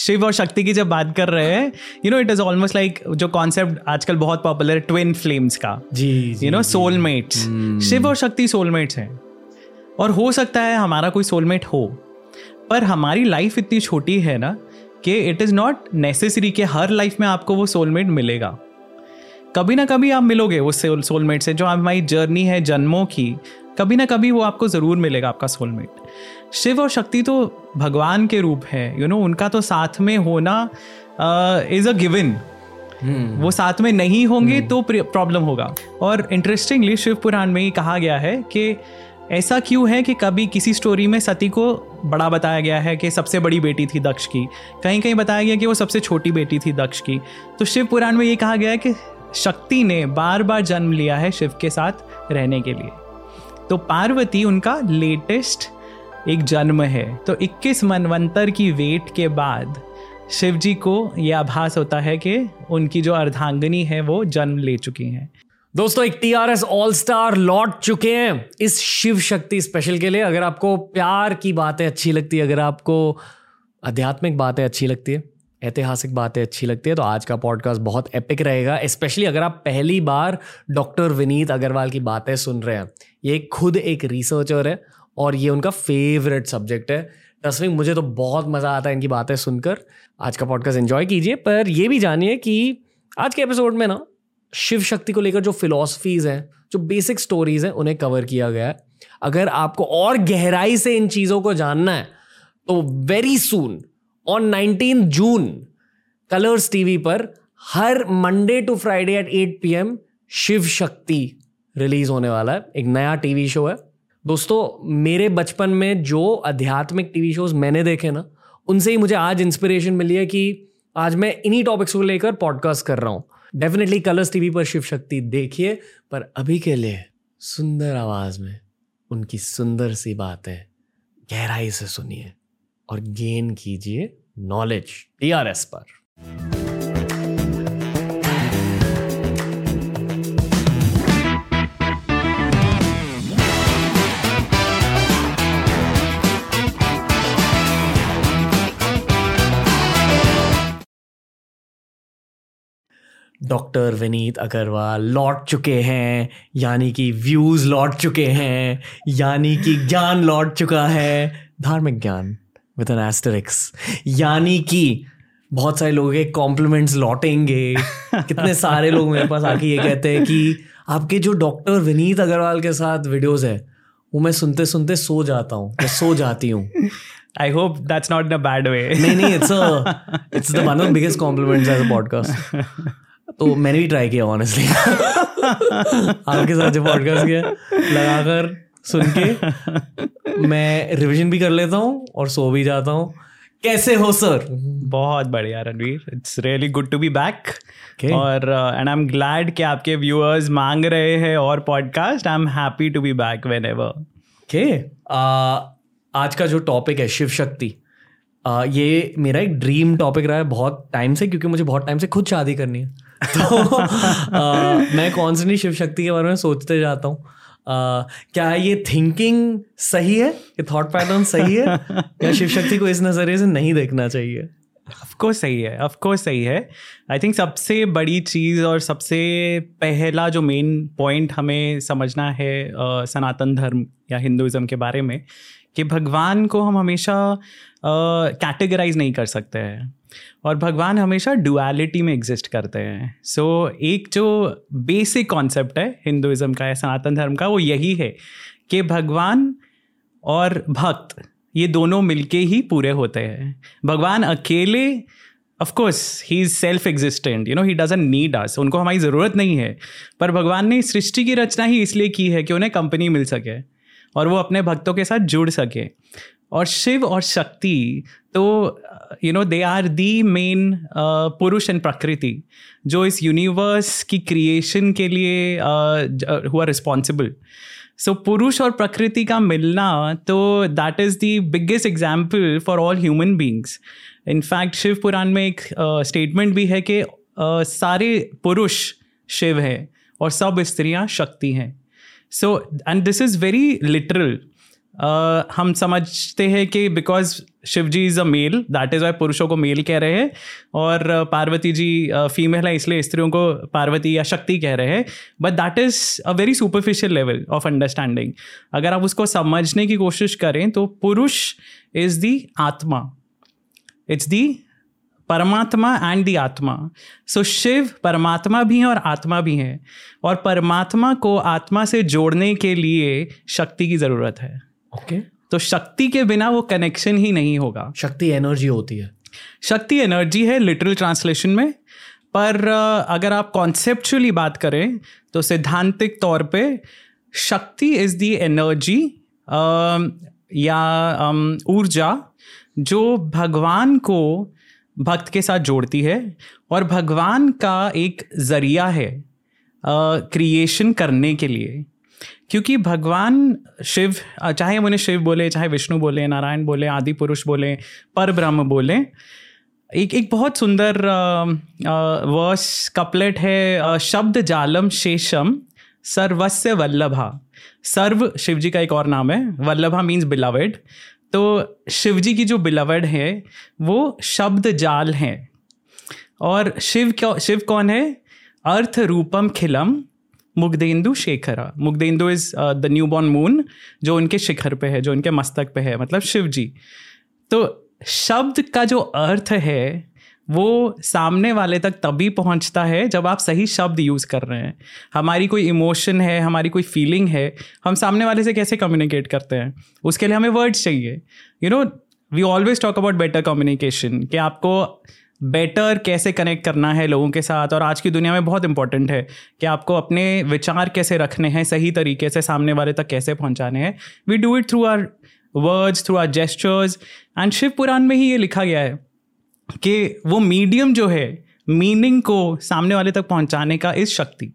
शिव और शक्ति की जब बात कर रहे हैं you know it is almost like जो कॉन्सेप्ट आजकल बहुत पॉपुलर है ट्विन फ्लेम्स का। जी यू नो सोलमेट्स शिव और शक्ति सोलमेट्स हैं। और हो सकता है हमारा कोई सोलमेट हो पर हमारी लाइफ इतनी छोटी है ना कि इट इज़ नॉट नेसेसरी कि हर लाइफ में आपको वो सोलमेट मिलेगा। कभी ना कभी आप मिलोगे उस सोलमेट से जो हमारी जर्नी है जन्मों की कभी ना कभी वो आपको ज़रूर मिलेगा आपका सोलमेट शिव और शक्ति तो भगवान के रूप है यू you नो know, उनका तो साथ में होना इज़ अ गिवन वो साथ में नहीं होंगे तो प्रॉब्लम होगा. और इंटरेस्टिंगली शिव पुराण में ये कहा गया है कि ऐसा क्यों है कि कभी किसी स्टोरी में सती को बड़ा बताया गया है कि सबसे बड़ी बेटी थी दक्ष की. कहीं कहीं बताया गया कि वो सबसे छोटी बेटी थी दक्ष की. तो शिव पुराण में ये कहा गया है कि शक्ति ने बार बार जन्म लिया है शिव के साथ रहने के लिए. तो पार्वती उनका लेटेस्ट एक जन्म है। तो 21 मनवंतर की वेट के बाद शिव जी को यह आभास होता है कि उनकी जो अर्धांगनी है, वो जन्म ले चुकी हैं। दोस्तों, एक T R S all star लौट चुके हैं इस शिव शक्ति स्पेशल के लिए। अगर आपको प्यार की बातें अच्छी लगती है, अगर आपको आध्यात्मिक बातें अच्छी लगती है, ऐतिहासिक बातें अच्छी लगती है तो आज का पॉडकास्ट बहुत एपिक रहेगा। स्पेशली अगर आप पहली बार डॉक्टर विनीत अग्रवाल की बातें सुन रहे हैं। ये खुद एक रिसर्चर है और ये उनका फेवरेट सब्जेक्ट है। तस्वीर मुझे तो बहुत मज़ा आता है इनकी बातें सुनकर। आज का पॉडकास्ट एंजॉय कीजिए, पर ये भी जानिए कि आज के एपिसोड में ना, शिव शक्ति को लेकर जो फिलोसफीज हैं, जो बेसिक स्टोरीज हैं, उन्हें कवर किया गया है। अगर आपको और गहराई से इन चीज़ों को जानना है तो very soon on nineteen June Colors TV पर हर Monday to Friday at eight P Shiv Shakti. Release होने वाला है। एक नया टीवी शो है। दोस्तों, मेरे बचपन में जो आध्यात्मिक टीवी शोज़ मैंने देखे ना, उनसे ही मुझे आज इंस्पिरेशन मिली है कि आज मैं इन्हीं टॉपिक्स को लेकर पॉडकास्ट कर रहा हूँ। डेफिनेटली कलर्स टीवी पर शिव शक्ति देखिए, पर अभी के लिए सुंदर आवाज़ में उनकी सुंदर सी बातें गहराई से सुनिए और गेन कीजिए नॉलेज टीआरएस पर। डॉक्टर विनीत अग्रवाल लौट चुके हैं यानी कि व्यूज़ लौट चुके हैं यानी कि ज्ञान लौट चुका है। धार्मिक ज्ञान विद एन एस्टरिक्स यानी कि बहुत सारे लोगों के कॉम्प्लीमेंट्स लौटेंगे। कितने सारे लोग मेरे पास आके ये कहते हैं कि आपके जो डॉक्टर विनीत अग्रवाल के साथ वीडियोस है वो मैं सुनते सुनते सो जाता हूँ मैं सो जाती हूँ। I hope that's not in a bad way नहीं नहीं it's it's the one of biggest compliments as a podcast तो मैंने भी ट्राई किया ऑनेस्टली आपके साथ जो पॉडकास्ट किया लगाकर सुन के मैं रिविजन भी कर लेता हूँ और सो भी जाता हूँ। कैसे हो सर बहुत बढ़िया Ranveer. It's really good to be back और एंड आई एम ग्लैड कि आपके व्यूअर्स मांग रहे हैं और podcast I am happy to be back whenever के आज का जो टॉपिक है शिव शक्ति uh, ये मेरा एक ड्रीम टॉपिक रहा है बहुत टाइम से क्योंकि मुझे बहुत टाइम से खुद शादी करनी है। तो आ, मैं कॉन्स्टेंटली शिव शक्ति के बारे में सोचते जाता हूँ। क्या ये थिंकिंग सही है? ये थॉट पैटर्न सही है? या शिव शक्ति को इस नज़रिए से नहीं देखना चाहिए? ऑफकोर्स सही है ऑफकोर्स सही है। आई थिंक सबसे बड़ी चीज़ और सबसे पहला जो मेन पॉइंट हमें समझना है सनातन धर्म या हिंदुज़म के बारे में कि भगवान को हम हमेशा कैटेगराइज नहीं कर सकते हैं। और भगवान हमेशा डुअलिटी में एग्जिस्ट करते हैं। सो so, एक जो बेसिक कॉन्सेप्ट है हिंदुज़म का या सनातन धर्म का वो यही है कि भगवान और भक्त ये दोनों मिलके ही पूरे होते हैं। भगवान अकेले of course he is self existent you know he doesn't need us उनको हमारी ज़रूरत नहीं है। पर भगवान ने सृष्टि की रचना ही इसलिए की है कि उन्हें कंपनी मिल सके और वो अपने भक्तों के साथ जुड़ सके। और शिव और शक्ति तो you know they are the main Purush and Prakriti जो इस यूनिवर्स की क्रिएशन के लिए हुआ रिस्पॉन्सिबल सो पुरुष और प्रकृति का मिलना तो that is the biggest example for all human beings in fact Shiv Puran में एक स्टेटमेंट uh, भी है कि uh, सारे पुरुष शिव हैं और सब स्त्रियाँ शक्ति हैं. So and this is very literal uh, हम समझते हैं कि because Shiv ji is a male that is why पुरुषों को मेल कह रहे हैं और पार्वती जी फीमेल है इसलिए स्त्रियों को पार्वती या शक्ति कह रहे हैं। But that is a very superficial level of understanding अगर आप उसको समझने की कोशिश करें तो पुरुष इज़ दी आत्मा। इट्स दी परमात्मा एंड दी आत्मा। सो शिव परमात्मा भी हैं और आत्मा भी हैं। और परमात्मा को आत्मा से जोड़ने के लिए शक्ति की ज़रूरत है। Okay okay. तो शक्ति के बिना वो कनेक्शन ही नहीं होगा। शक्ति एनर्जी होती है। शक्ति एनर्जी है लिटरल ट्रांसलेशन में पर अगर आप कॉन्सेप्चुअली बात करें तो सिद्धांतिक तौर पे शक्ति इज़ दी एनर्जी या ऊर्जा जो भगवान को भक्त के साथ जोड़ती है और भगवान का एक ज़रिया है क्रिएशन करने के लिए। क्योंकि भगवान शिव, चाहे हम उन्हें शिव बोले, चाहे विष्णु बोले, नारायण बोले, आदि पुरुष बोले, पर ब्रह्म बोले, एक एक बहुत सुंदर वर्स, कपलेट है शब्द जालम शेषम सर्वस्य वल्लभा। सर्व शिव जी का एक और नाम है, वल्लभा मीन्स बिलावेड तो शिव जी की जो बिलवड है, वो शब्द जाल हैं। और शिव क्यों, शिव कौन है? अर्थ रूपम खिलम मुग्धेंदु शेखरा। Mugdhendu is the new born moon जो उनके शिखर पे है, जो उनके मस्तक पे है मतलब शिव जी तो शब्द का जो अर्थ है, वो सामने वाले तक तभी पहुँचता है जब आप सही शब्द यूज़ कर रहे हैं। हमारी कोई इमोशन है, हमारी कोई फीलिंग है, हम सामने वाले से कैसे कम्युनिकेट करते हैं? उसके लिए हमें वर्ड्स चाहिए। You know we always talk about better communication कि आपको बेटर कैसे कनेक्ट करना है लोगों के साथ? और आज की दुनिया में बहुत इंपॉर्टेंट है कि आपको अपने विचार कैसे रखने हैं, सही तरीके से सामने वाले तक कैसे पहुँचाने हैं। We do it through our words through our gestures and Shiv Puran में ही ये लिखा गया है कि वो मीडियम जो है मीनिंग को सामने वाले तक पहुँचाने का इस शक्ति।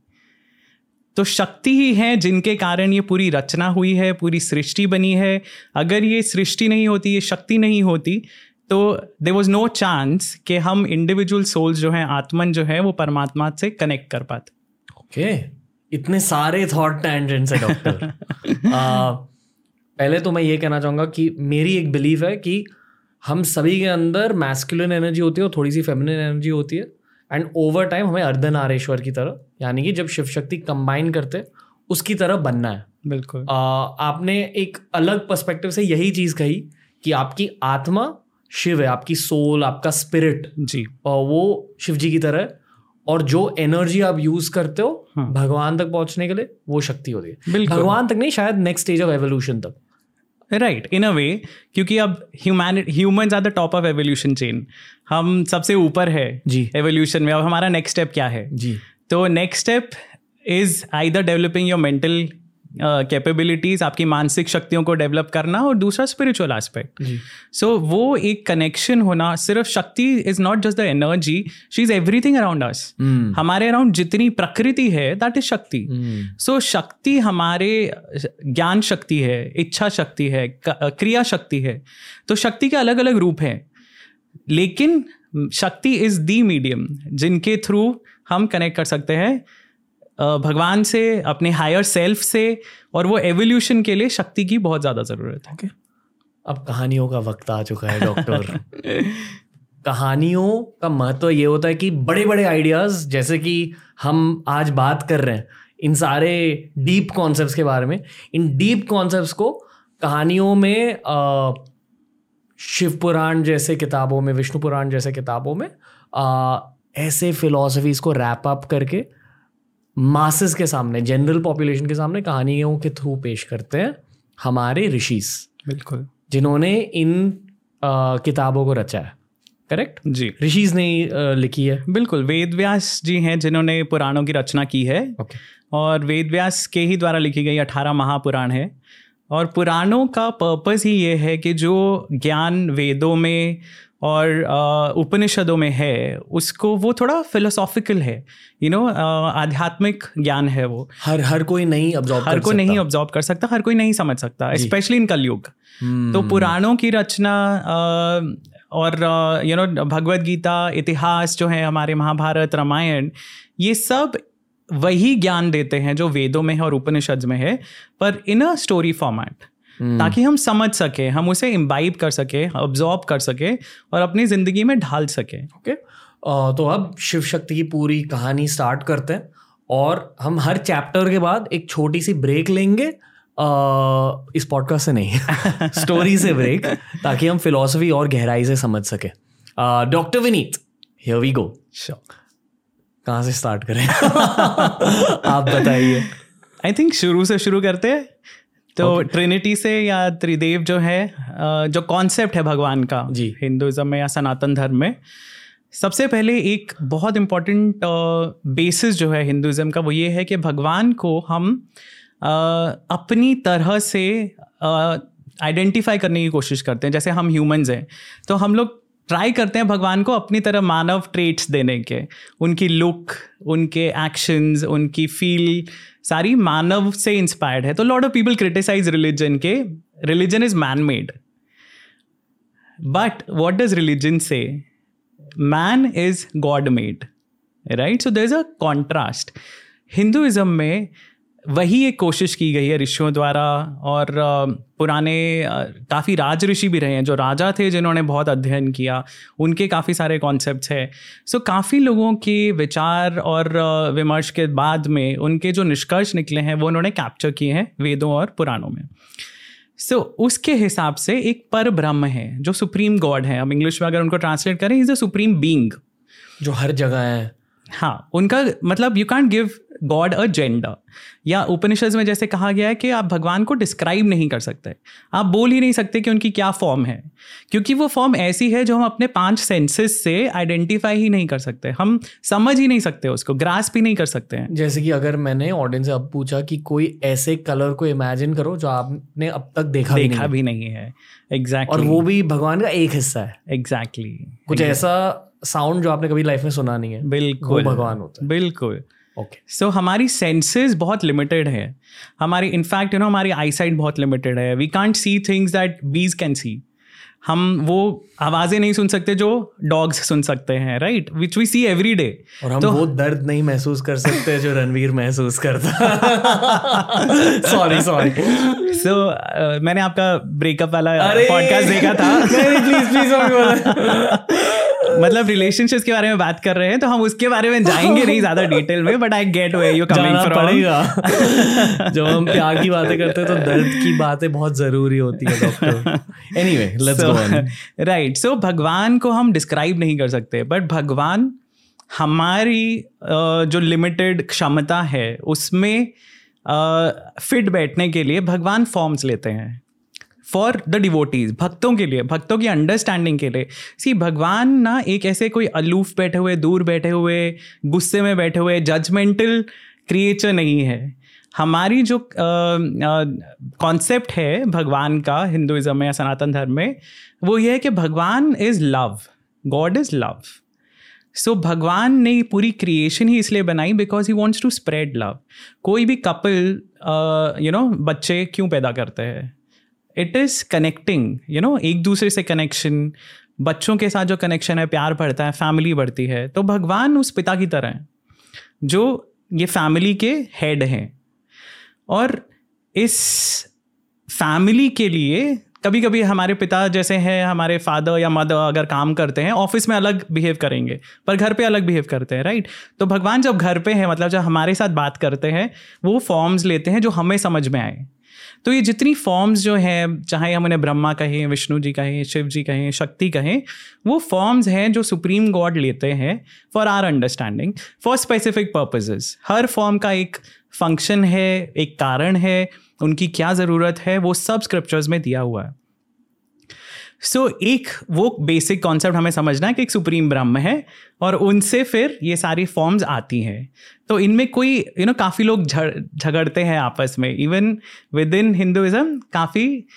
तो शक्ति ही है जिनके कारण ये पूरी रचना हुई है, पूरी सृष्टि बनी है। अगर ये सृष्टि नहीं होती, ये शक्ति नहीं होती तो दे वॉज़ नो चांस कि हम इंडिविजुअल सोल्स जो हैं आत्मन जो है वो परमात्मा से कनेक्ट कर पाते। Okay okay. इतने सारे थॉट टेंजेंट्स है डॉक्टर पहले तो मैं ये कहना चाहूँगा कि मेरी एक बिलीव है कि हम सभी के अंदर मैस्कुलिन एनर्जी होती है और थोड़ी सी फेमिनिन एनर्जी होती है। एंड ओवर टाइम हमें अर्धनारेश्वर की तरह यानी कि जब शिव शक्ति कंबाइन करते उसकी तरह बनना है। बिल्कुल। आपने एक अलग पर्सपेक्टिव से यही चीज़ कही कि आपकी आत्मा शिव है आपकी सोल आपका स्पिरिट जी। और वो शिव जी की तरह है। और जो एनर्जी आप यूज़ करते हो हाँ. भगवान तक पहुँचने के लिए वो शक्ति होती है। बिल्कुल। भगवान तक नहीं शायद नेक्स्ट स्टेज ऑफ़ एवोल्यूशन तक। राइट इन अ वे क्योंकि अब human are the top of evolution chain हम सबसे ऊपर है जी। एवोल्यूशन में। अब हमारा नेक्स्ट स्टेप क्या है? जी। तो next step is either developing your mental capabilities uh, आपकी मानसिक शक्तियों को डेवलप करना और दूसरा स्पिरिचुअल एस्पेक्ट सो वो एक कनेक्शन होना सिर्फ़ Shakti is not just the energy she is everything around us हमारे अराउंड जितनी प्रकृति है दैट इज़ शक्ति. सो so, शक्ति हमारे ज्ञान शक्ति है इच्छा शक्ति है क्रिया शक्ति है तो शक्ति के अलग अलग रूप हैं. लेकिन शक्ति इज़ दी मीडियम जिनके थ्रू हम कनेक्ट कर सकते हैं भगवान से अपने हायर सेल्फ से और वो एवोल्यूशन के लिए शक्ति की बहुत ज़्यादा ज़रूरत है okay. अब कहानियों का वक्त आ चुका है डॉक्टर कहानियों का महत्व ये होता है कि बड़े बड़े आइडियाज़ जैसे कि हम आज बात कर रहे हैं इन सारे डीप कॉन्सेप्ट्स के बारे में इन डीप कॉन्सेप्ट्स को कहानियों में आ, शिव पुराण जैसे किताबों में विष्णु पुराण जैसे किताबों में आ, ऐसे फिलोसफीज को रैप अप करके मासेस के सामने जनरल पॉपुलेशन के सामने कहानियों के थ्रू पेश करते हैं हमारे ऋषिस। बिल्कुल। जिन्होंने इन आ, किताबों को रचा है। करेक्ट जी। ऋषिज ने लिखी है। बिल्कुल वेद व्यास जी हैं जिन्होंने पुराणों की रचना की है। Okay. और वेद व्यास के ही द्वारा लिखी गई अठारह महापुराण है। और पुराणों का पर्पस ही ये है कि जो ज्ञान वेदों में और उपनिषदों में है उसको वो थोड़ा फिलोसॉफिकल है। यू नो आध्यात्मिक ज्ञान है वो। हर हर कोई नहीं ऑब्जॉर्व हर कोई नहीं ऑब्जॉर्व कर सकता हर कोई नहीं समझ सकता स्पेशली इन कलयुग. तो पुराणों की रचना और यू नो भगवत गीता इतिहास जो है हमारे महाभारत रामायण ये सब वही ज्ञान देते हैं जो वेदों में है और उपनिषद में है पर इन अ स्टोरी फॉर्मेट ताकि हम समझ सके हम उसे इम्बाइब कर सके ऑब्जॉर्ब कर सके और अपनी ज़िंदगी में ढाल सके ओके तो अब शिव शक्ति की पूरी कहानी स्टार्ट करते हैं और हम हर चैप्टर के बाद एक छोटी सी ब्रेक लेंगे। uh, इस पॉडकास्ट से नहीं स्टोरी से ब्रेक ताकि हम फिलोसफी और गहराई से समझ सके। Doctor Vineet here we go कहाँ से स्टार्ट करें? आप बताइए। आई थिंक शुरू से शुरू करते हैं। तो okay. ट्रिनिटी से या त्रिदेव जो है जो कॉन्सेप्ट है भगवान का जी हिंदुज़म में या सनातन धर्म में सबसे पहले एक बहुत इंपॉर्टेंट बेसिस जो है हिंदुज़म का वो ये है कि भगवान को हम अपनी तरह से आइडेंटिफाई करने की कोशिश करते हैं जैसे हम ह्यूमंस हैं तो हम लोग ट्राई करते हैं भगवान को अपनी तरह मानव ट्रेट्स देने के। उनकी लुक उनके एक्शंस उनकी फील सारी मानव से इंस्पायर्ड है। तो lot of people criticise religion के। Religion is man made but what does religion से man is God made right so there is a contrast Hinduism में वही एक कोशिश की गई है ऋषियों द्वारा और पुराने काफ़ी राज ऋषि भी रहे हैं जो राजा थे जिन्होंने बहुत अध्ययन किया उनके काफ़ी सारे कॉन्सेप्ट्स हैं। सो काफ़ी लोगों के विचार और विमर्श के बाद में उनके जो निष्कर्ष निकले हैं वो उन्होंने कैप्चर किए हैं वेदों और पुराणों में। सो so, उसके हिसाब से एक पर ब्रह्म है जो सुप्रीम गॉड है। हम इंग्लिश में अगर उनको ट्रांसलेट करें इज़ अ सुप्रीम बींग जो हर जगह है। हाँ उनका मतलब you can't give God a gender या उपनिषद में जैसे कहा गया है कि आप भगवान को डिस्क्राइब नहीं कर सकते। आप बोल ही नहीं सकते कि उनकी क्या फॉर्म है। क्योंकि वो फॉर्म ऐसी है जो हम अपने पाँच सेंसेस से आइडेंटिफाई ही नहीं कर सकते। हम समझ ही नहीं सकते उसको ग्रास भी नहीं कर सकते हैं। जैसे कि अगर मैंने ऑडियंस से अब पूछा कि कोई ऐसे कलर को इमेजिन करो जो आपने अब तक देखा देखा भी नहीं, भी नहीं है। Exactly exactly. और वो भी भगवान का एक हिस्सा है। Exactly exactly. कुछ exactly. ऐसा साउंड जो आपने कभी लाइफ में सुना नहीं है बिल्कुल। भगवान होता है। बिल्कुल। ओके सो हमारी सेंसेस बहुत लिमिटेड है। हमारी इनफैक्ट यू नो हमारी आई साइट बहुत लिमिटेड है। We can't see things that bees can see हम वो आवाज़ें नहीं सुन सकते जो डॉग्स सुन सकते हैं right which we see every day और हम तो वो दर्द नहीं महसूस कर सकते जो रणवीर महसूस करता। सॉरी सॉरी सो मैंने आपका ब्रेकअप वाला पॉडकास्ट देखा था। प्लीज़ प्लीज़ मतलब रिलेशनशिप्स के बारे में बात कर रहे हैं तो हम उसके बारे में जाएँगे नहीं ज़्यादा डिटेल में but I get where you coming from पड़ेगा। जब हम प्यार की बातें करते हैं तो दर्द की बातें बहुत ज़रूरी होती है doctor anyway let's go on right so भगवान को हम डिस्क्राइब नहीं कर सकते बट भगवान हमारी जो लिमिटेड क्षमता है उसमें फिट बैठने के लिए भगवान फॉर्म्स लेते हैं। फॉर द डिवोटीज भक्तों के लिए, भक्तों की अंडरस्टैंडिंग के लिए। सी भगवान ना एक ऐसे कोई अलूफ बैठे हुए, दूर बैठे हुए, गुस्से में बैठे हुए जजमेंटल क्रिएचर नहीं है। हमारी जो कॉन्सेप्ट है भगवान का, हिंदुइज्म में या सनातन धर्म में, वो ये है कि भगवान is love God is love so भगवान ने पूरी क्रिएशन ही इसलिए बनाई because he wants to spread love कोई भी कपल यू नो बच्चे क्यों पैदा करते हैं? It is connecting you know एक दूसरे से कनेक्शन बच्चों के साथ जो कनेक्शन है, प्यार बढ़ता है फैमिली बढ़ती है तो भगवान उस पिता की तरह हैं, जो ये फैमिली के हेड हैं। और इस फैमिली के लिए कभी कभी हमारे पिता जैसे हैं, हमारे फादर या मदर अगर काम करते हैं ऑफ़िस में अलग बिहेव करेंगे, पर घर पे अलग बिहेव करते हैं राइट तो भगवान जब घर पे हैं मतलब जब हमारे साथ बात करते हैं, वो फॉर्म्स लेते हैं जो हमें समझ में आए। तो ये जितनी फॉर्म्स जो हैं, चाहे हम उन्हें ब्रह्मा कहें, विष्णु जी कहें, शिव जी कहें, शक्ति कहें, वो फॉर्म्स हैं जो सुप्रीम गॉड लेते हैं for our understanding for specific purposes her form का एक फ़ंक्शन है, एक कारण है, उनकी क्या ज़रूरत है, वो सब स्क्रिप्चर्स में दिया हुआ है। सो so, एक वो बेसिक कॉन्सेप्ट हमें समझना है कि एक सुप्रीम ब्रह्म है और उनसे फिर ये सारी फॉर्म्स आती हैं। तो इनमें कोई यू नो काफ़ी लोग झगड़ते हैं आपस में। इवन विद इन हिंदुज़म काफ़ी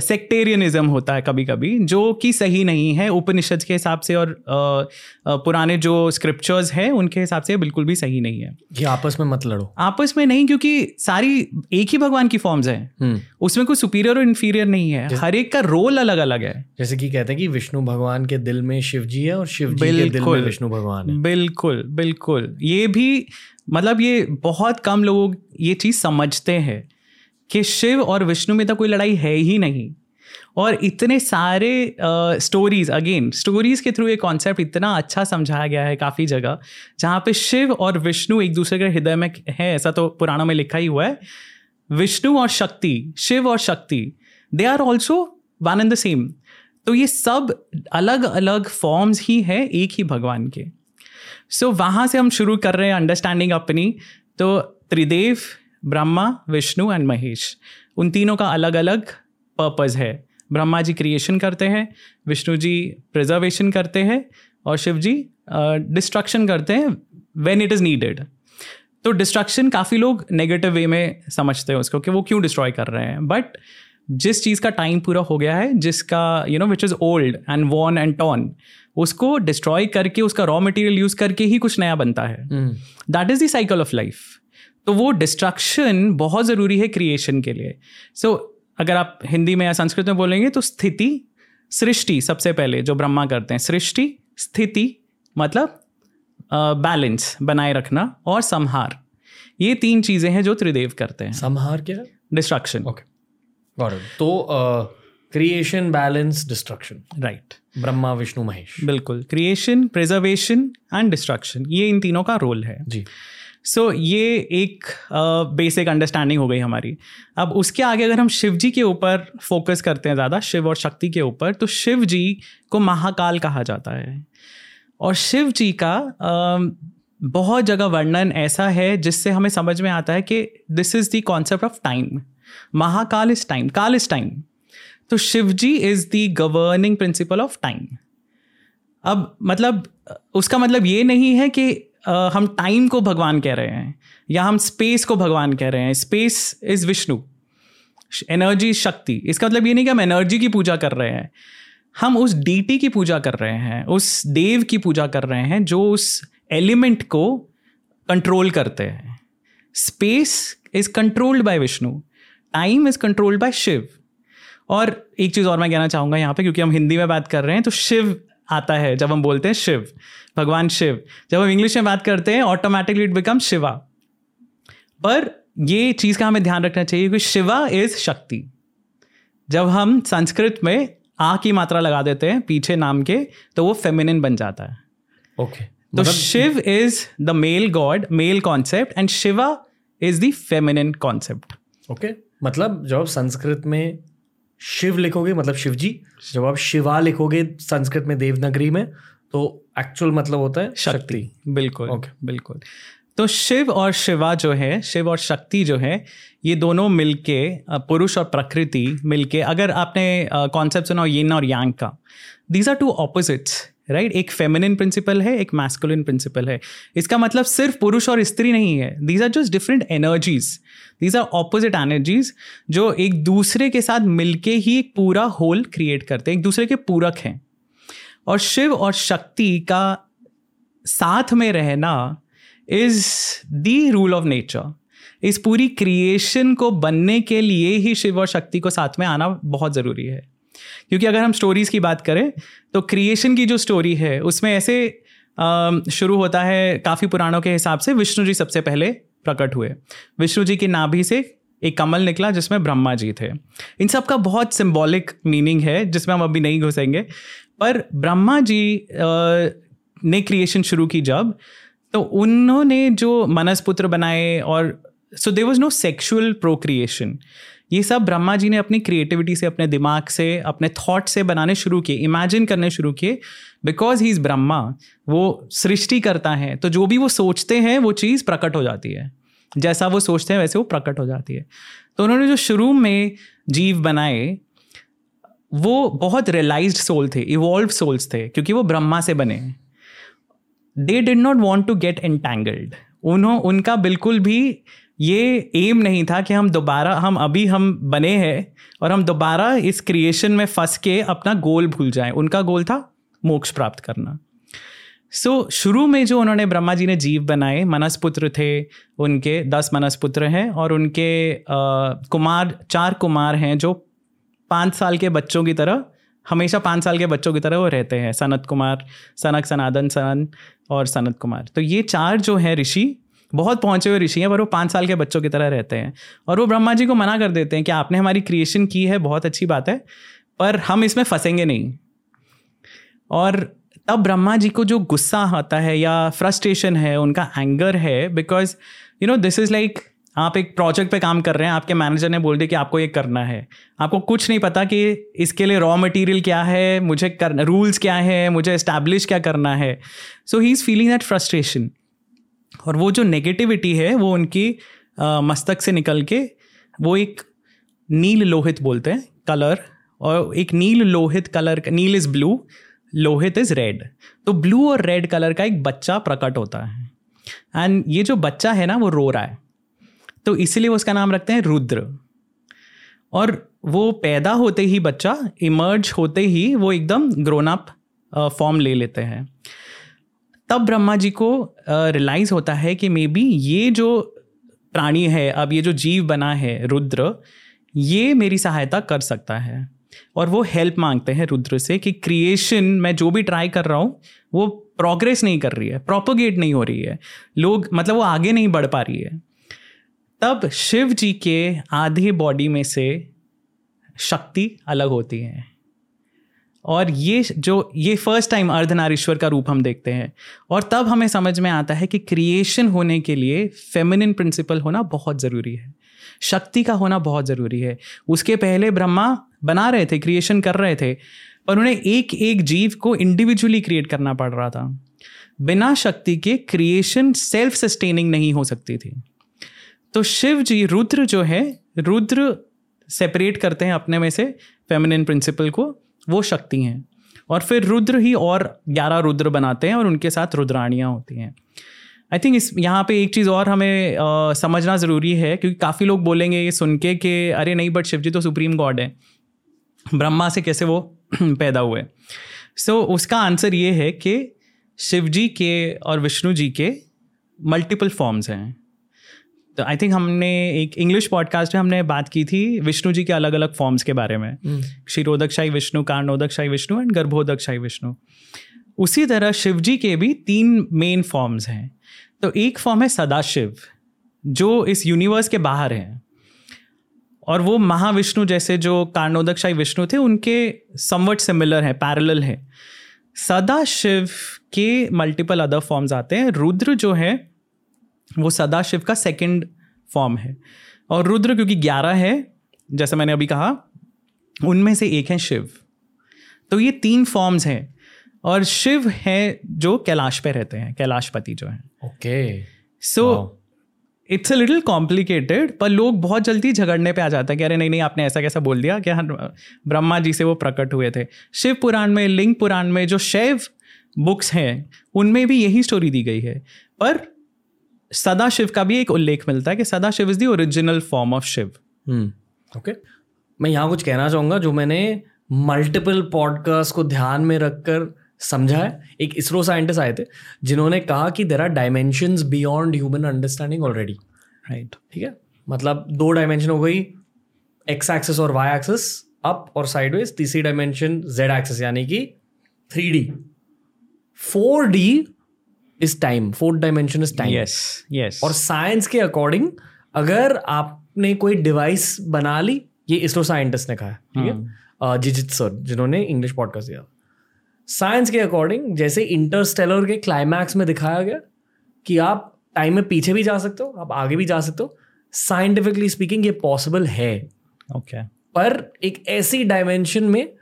सेक्टेरियनिज्म uh, होता है कभी कभी जो कि सही नहीं है उपनिषद के हिसाब से और uh, uh, पुराने जो स्क्रिप्चर्स हैं उनके हिसाब से बिल्कुल भी सही नहीं है। कि आपस में मत लड़ो। आपस में नहीं क्योंकि सारी एक ही भगवान की फॉर्म्स हैं। हम्म। उसमें कोई सुपीरियर और इन्फीरियर नहीं है। हर एक का रोल अलग अलग है। जैसे कि कहते हैं कि विष्णु भगवान के दिल में शिव जी है और शिव जी के दिल में विष्णु भगवान है। बिल्कुल बिल्कुल। ये भी मतलब ये बहुत कम लोग ये चीज़ समझते हैं। कि शिव और विष्णु में तो कोई लड़ाई है ही नहीं। और इतने सारे स्टोरीज अगेन स्टोरीज के थ्रू ये कॉन्सेप्ट इतना अच्छा समझाया गया है काफ़ी जगह जहाँ पे शिव और विष्णु एक दूसरे के हृदय में है ऐसा तो पुराणों में लिखा ही हुआ है। विष्णु और शक्ति शिव और Shakti they are also one and the same तो ये सब अलग अलग फॉर्म्स ही है एक ही भगवान के। सो so, वहाँ से हम शुरू कर रहे हैं अंडरस्टैंडिंग अपनी। तो त्रिदेव ब्रह्मा विष्णु एंड महेश। उन तीनों का अलग अलग पर्पज़ है। ब्रह्मा जी क्रिएशन करते हैं विष्णु जी प्रिजर्वेशन करते हैं और शिव जी डिस्ट्रक्शन uh, करते हैं वेन इट इज़ नीडेड तो डिस्ट्रक्शन काफ़ी लोग नेगेटिव वे में समझते हैं उसको कि वो क्यों डिस्ट्रॉय कर रहे हैं। बट जिस चीज़ का टाइम पूरा हो गया है जिसका you know which is old and worn and torn उसको डिस्ट्रॉय करके उसका रॉ मटेरियल यूज़ करके ही कुछ नया बनता है। That is the cycle of life तो वो डिस्ट्रक्शन बहुत ज़रूरी है क्रिएशन के लिए। सो so, अगर आप हिंदी में या संस्कृत में बोलेंगे तो स्थिति सृष्टि सबसे पहले जो ब्रह्मा करते हैं सृष्टि स्थिति मतलब बैलेंस uh, बनाए रखना और संहार। ये तीन चीज़ें हैं जो त्रिदेव करते हैं। संहार क्या? डिस्ट्रक्शन ओके तो creation balance destruction right Brahma Vishnu Mahesh. बिल्कुल। क्रिएशन प्रिजर्वेशन एंड डिस्ट्रक्शन ये इन तीनों का रोल है। जी। सो so, ये एक बेसिक अंडरस्टैंडिंग हो गई हमारी। अब उसके आगे अगर हम शिव जी के ऊपर फोकस करते हैं ज़्यादा शिव और शक्ति के ऊपर तो शिव जी को महाकाल कहा जाता है। और शिव जी का uh, बहुत जगह वर्णन ऐसा है जिससे हमें समझ में आता है कि this is the concept of time Mahakal is time kaal is time तो Shiv ji is the governing principle of time अब मतलब उसका मतलब ये नहीं है कि हम टाइम को भगवान कह रहे हैं, या हम स्पेस को भगवान कह रहे हैं। स्पेस इज़ विष्णु एनर्जी शक्ति इसका मतलब ये नहीं कि हम एनर्जी की पूजा कर रहे हैं। हम उस डीटी की पूजा कर रहे हैं, उस देव की पूजा कर रहे हैं, जो उस एलिमेंट को कंट्रोल करते हैं। Space is controlled by Vishnu time is controlled by Shiv और एक चीज़ और मैं कहना चाहूँगा यहाँ पे, क्योंकि हम हिंदी में बात कर रहे हैं तो शिव आता है जब हम बोलते हैं शिव भगवान शिव। जब हम इंग्लिश में बात करते हैं ऑटोमेटिकली इट बिकम शिवा। पर ये चीज़ का हमें ध्यान रखना चाहिए कि शिवा इज़ शक्ति। जब हम संस्कृत में आ की मात्रा लगा देते हैं पीछे नाम के तो वो फेमिनिन बन जाता है। Okay okay. तो मतलब... Shiv is the male God male concept and Shiva is the feminine concept okay मतलब जब संस्कृत में शिव लिखोगे मतलब शिव जी जब आप शिवा लिखोगे संस्कृत में देवनगरी में तो एक्चुअल मतलब होता है शक्ति शक्ति। बिल्कुल ओके okay. बिल्कुल तो शिव और शिवा जो है शिव और शक्ति जो है ये दोनों मिलके पुरुष और प्रकृति मिलके अगर आपने कॉन्सेप्ट सुना यिन और यांग का these are two opposites right right? एक फेमिनिन प्रिंसिपल है, एक मैस्कुलिन प्रिंसिपल है। इसका मतलब सिर्फ़ पुरुष और स्त्री नहीं है। These are just different energies these are opposite energies जो एक दूसरे के साथ मिलके ही एक पूरा होल क्रिएट करते हैं। एक दूसरे के पूरक हैं। और शिव और शक्ति का साथ में रहना is the rule of nature इस पूरी क्रिएशन को बनने के लिए ही शिव और शक्ति को साथ में आना बहुत ज़रूरी है। क्योंकि अगर हम स्टोरीज़ की बात करें तो क्रिएशन की जो स्टोरी है, उसमें ऐसे शुरू होता है, काफ़ी पुराणों के हिसाब से विष्णु जी सबसे पहले प्रकट हुए। विष्णु जी की नाभि से एक कमल निकला जिसमें ब्रह्मा जी थे। इन सब का बहुत सिंबॉलिक मीनिंग है, जिसमें हम अभी नहीं घुसेंगे। पर ब्रह्मा जी ने क्रिएशन शुरू की जब तो उन्होंने जो मनस पुत्र बनाए और so they was no sexual procreation ये सब ब्रह्मा जी ने अपनी क्रिएटिविटी से, अपने दिमाग से, अपने थॉट से बनाने शुरू किए इमेजिन करने शुरू किए। बिकॉज़ ही इज़ ब्रह्मा वो सृष्टि करता है तो जो भी वो सोचते हैं, वो चीज़ प्रकट हो जाती है। जैसा वो सोचते हैं, वैसे वो प्रकट हो जाती है। तो उन्होंने जो शुरू में जीव बनाए, वो बहुत रियलाइज़ सोल थे इवॉल्व सोल्स थे, क्योंकि वो ब्रह्मा से बने। They did not want to get entangled उन्हों, उनका बिल्कुल भी ये एम नहीं था कि हम दोबारा हम अभी हम बने हैं और हम दोबारा इस क्रिएशन में फंस के अपना गोल भूल जाएँ। उनका गोल था मोक्ष प्राप्त करना। सो so, शुरू में जो उन्होंने ब्रह्मा जी ने जीव बनाए मनसपुत्र थे उनके दस मनसपुत्र हैं और उनके आ, कुमार चार कुमार हैं जो पाँच साल के बच्चों की तरह हमेशा पाँच साल के बच्चों की तरह वो रहते हैं। सनत कुमार सनक सनादन सनन और सनत कुमार। तो ये चार जो हैं ऋषि बहुत पहुँचे हुए ऋषि हैं, पर वो पाँच साल के बच्चों की तरह रहते हैं। और वो ब्रह्मा जी को मना कर देते हैं कि आपने हमारी क्रिएशन की है, बहुत अच्छी बात है, पर हम इसमें फंसेंगे नहीं। और तब ब्रह्मा जी को जो गुस्सा आता है या फ्रस्ट्रेशन है, उनका एंगर है because you know this is like आप एक प्रोजेक्ट पे काम कर रहे हैं, आपके मैनेजर ने बोल दिया कि आपको ये करना है। आपको कुछ नहीं पता कि इसके लिए रॉ मटेरियल क्या है, मुझे करना रूल्स क्या है, मुझे इस्टेब्लिश क्या करना है। So he is feeling that frustration और वो जो नेगेटिविटी है, वो उनकी मस्तक से निकल के वो एक नील लोहित बोलते हैं कलर और एक Neel Lohit colour Neel is blue Lohit is red तो ब्लू और रेड कलर का एक बच्चा प्रकट होता है। एंड ये जो बच्चा है ना, वो रो रहा है। तो इसीलिए उसका नाम रखते हैं रुद्र। और वो पैदा होते ही बच्चा इमर्ज होते ही वो एकदम ग्रोन अप फॉर्म ले लेते हैं। तब ब्रह्मा जी को रियलाइज़ होता है कि मे बी ये जो प्राणी है, अब ये जो जीव बना है रुद्र, ये मेरी सहायता कर सकता है। और वो हेल्प मांगते हैं रुद्र से कि क्रिएशन मैं जो भी ट्राई कर रहा हूँ, वो प्रोग्रेस नहीं कर रही है प्रोपोगेट नहीं हो रही है। लोग मतलब वो आगे नहीं बढ़ पा रही है। तब शिव जी के आधे बॉडी में से शक्ति अलग होती है। और ये जो, ये फ़र्स्ट टाइम अर्धनारीश्वर का रूप हम देखते हैं। और तब हमें समझ में आता है कि क्रिएशन होने के लिए फेमिनिन प्रिंसिपल होना बहुत ज़रूरी है। शक्ति का होना बहुत ज़रूरी है। उसके पहले ब्रह्मा बना रहे थे क्रिएशन कर रहे थे, पर उन्हें एक एक जीव को इंडिविजुअली क्रिएट करना पड़ रहा था। बिना शक्ति के क्रिएशन सेल्फ सस्टेनिंग नहीं हो सकती थी। तो शिव जी, रुद्र जो है, रुद्र सेपरेट करते हैं अपने में से फेमिनिन प्रिंसिपल को। वो शक्ति हैं। और फिर रुद्र ही और ग्यारह रुद्र बनाते हैं और उनके साथ रुद्राणियाँ होती हैं। आई थिंक इस यहाँ पे एक चीज़ और हमें आ, समझना ज़रूरी है क्योंकि काफ़ी लोग बोलेंगे ये सुन के कि अरे नहीं बट शिव जी तो सुप्रीम गॉड है। ब्रह्मा से कैसे वो पैदा हुए। सो so, उसका आंसर ये है कि शिव जी के और विष्णु जी के मल्टीपल फॉर्म्स हैं। तो आई थिंक हमने एक इंग्लिश पॉडकास्ट में हमने बात की थी विष्णु जी के अलग अलग फॉर्म्स के बारे में। hmm. Kshirodaka shahi Vishnu कार्णोदक shahi Vishnu and Garbhodaka शाही विष्णु। उसी तरह शिव जी के भी तीन मेन फॉर्म्स हैं। तो एक फॉर्म है सदाशिव जो इस यूनिवर्स के बाहर हैं। और वो महाविष्णु जैसे जो कार्णोदक शाही विष्णु थे उनके समवट सिमिलर हैं पैरेलल है। सदा शिव के मल्टीपल अदर फॉर्म्स आते हैं। रुद्र जो है वो सदाशिव का सेकंड फॉर्म है। और रुद्र क्योंकि ग्यारह है जैसे मैंने अभी कहा उनमें से एक है शिव। तो ये तीन फॉर्म्स हैं। और शिव है जो कैलाश पे रहते हैं कैलाशपति जो है। Okay. So it's a little complicated पर लोग बहुत जल्दी झगड़ने पे आ जाते हैं कि अरे नहीं नहीं आपने ऐसा कैसा बोल दिया क्या ब्रह्मा जी से वो प्रकट हुए थे। शिव पुराण में लिंग पुराण में जो शैव बुक्स हैं उनमें भी यही स्टोरी दी गई है। पर सदाशिव का भी एक उल्लेख मिलता है कि Sadashiv is the original form of Shiv okay मैं यहाँ कुछ कहना चाहूँगा जो मैंने मल्टीपल पॉडकास्ट को ध्यान में रखकर समझा है। एक इसरो साइंटिस्ट आए थे जिन्होंने कहा कि there are dimension beyond human understanding already right ठीक है? मतलब दो डायमेंशन हो गई एक्स एक्सेस और वाई एक्सेस अप और साइडवेज तीसरी डायमेंशन जेड एक्सेस यानी कि three D four D is time fourth dimension is time yes yes और साइंस के अकॉर्डिंग अगर आपने कोई डिवाइस बना ली ये इसरो साइंटिस्ट ने कहा ठीक है. जिजित सर जिन्होंने इंग्लिश पॉडकास्ट दिया साइंस के अकॉर्डिंग जैसे इंटरस्टेलर के क्लाइमैक्स में दिखाया गया कि आप टाइम में पीछे भी जा सकते हो आप आगे भी जा सकते हो साइंटिफिकली स्पीकिंग ये पॉसिबल है। Okay okay. पर एक ऐसी डायमेंशन में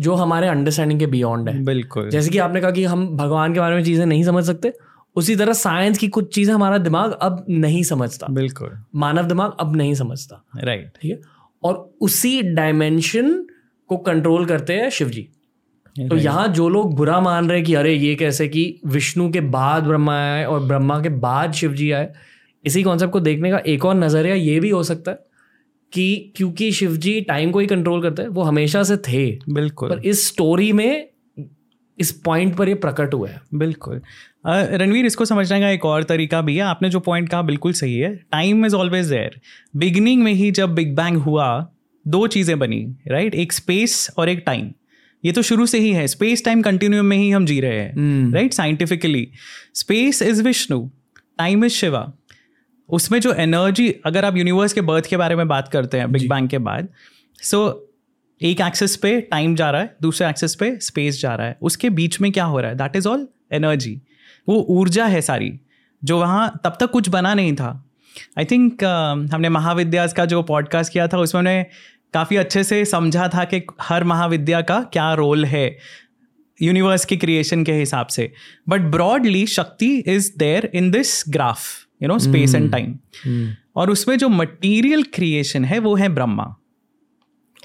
जो हमारे अंडरस्टैंडिंग के बियॉन्ड है। बिल्कुल। जैसे कि आपने कहा कि हम भगवान के बारे में चीज़ें नहीं समझ सकते उसी तरह साइंस की कुछ चीज़ें हमारा दिमाग अब नहीं समझता। बिल्कुल। मानव दिमाग अब नहीं समझता। Right right. ठीक है? और उसी डायमेंशन को कंट्रोल करते हैं शिव जी तो यहाँ जो लोग बुरा मान रहे कि अरे ये कैसे कि विष्णु के बाद ब्रह्मा आए और ब्रह्मा के बाद शिव जी आए इसी कॉन्सेप्ट को देखने का एक और नज़रिया ये भी हो सकता है। कि क्योंकि शिव जी टाइम को ही कंट्रोल करते हैं वो हमेशा से थे। बिल्कुल। पर इस स्टोरी में इस पॉइंट पर ये प्रकट हुआ है। बिल्कुल। रणवीर इसको समझने का एक और तरीका भी है। आपने जो पॉइंट कहा बिल्कुल सही है। Time is always there beginning में ही जब बिग बैंग हुआ दो चीज़ें बनी राइट एक स्पेस और एक टाइम ये तो शुरू से ही है। स्पेस टाइम कंटिन्यूम में ही हम जी रहे हैं right scientifically space is Vishnu time is Shiva उसमें जो एनर्जी अगर आप यूनिवर्स के बर्थ के बारे में बात करते हैं बिग बैंग के बाद सो so, एक एक्सेस पे टाइम जा रहा है दूसरे एक्सेस पे स्पेस जा रहा है। उसके बीच में क्या हो रहा है? दैट इज़ ऑल एनर्जी वो ऊर्जा है सारी जो वहाँ तब तक कुछ बना नहीं था। आई थिंक uh, हमने महाविद्यास का जो पॉडकास्ट किया था उसमें उन्हें काफ़ी अच्छे से समझा था कि हर महाविद्या का क्या रोल है यूनिवर्स की क्रिएशन के हिसाब से। But broadly Shakti is there in this graph you know space and time और उसमें जो मटीरियल क्रिएशन है वो है ब्रह्मा।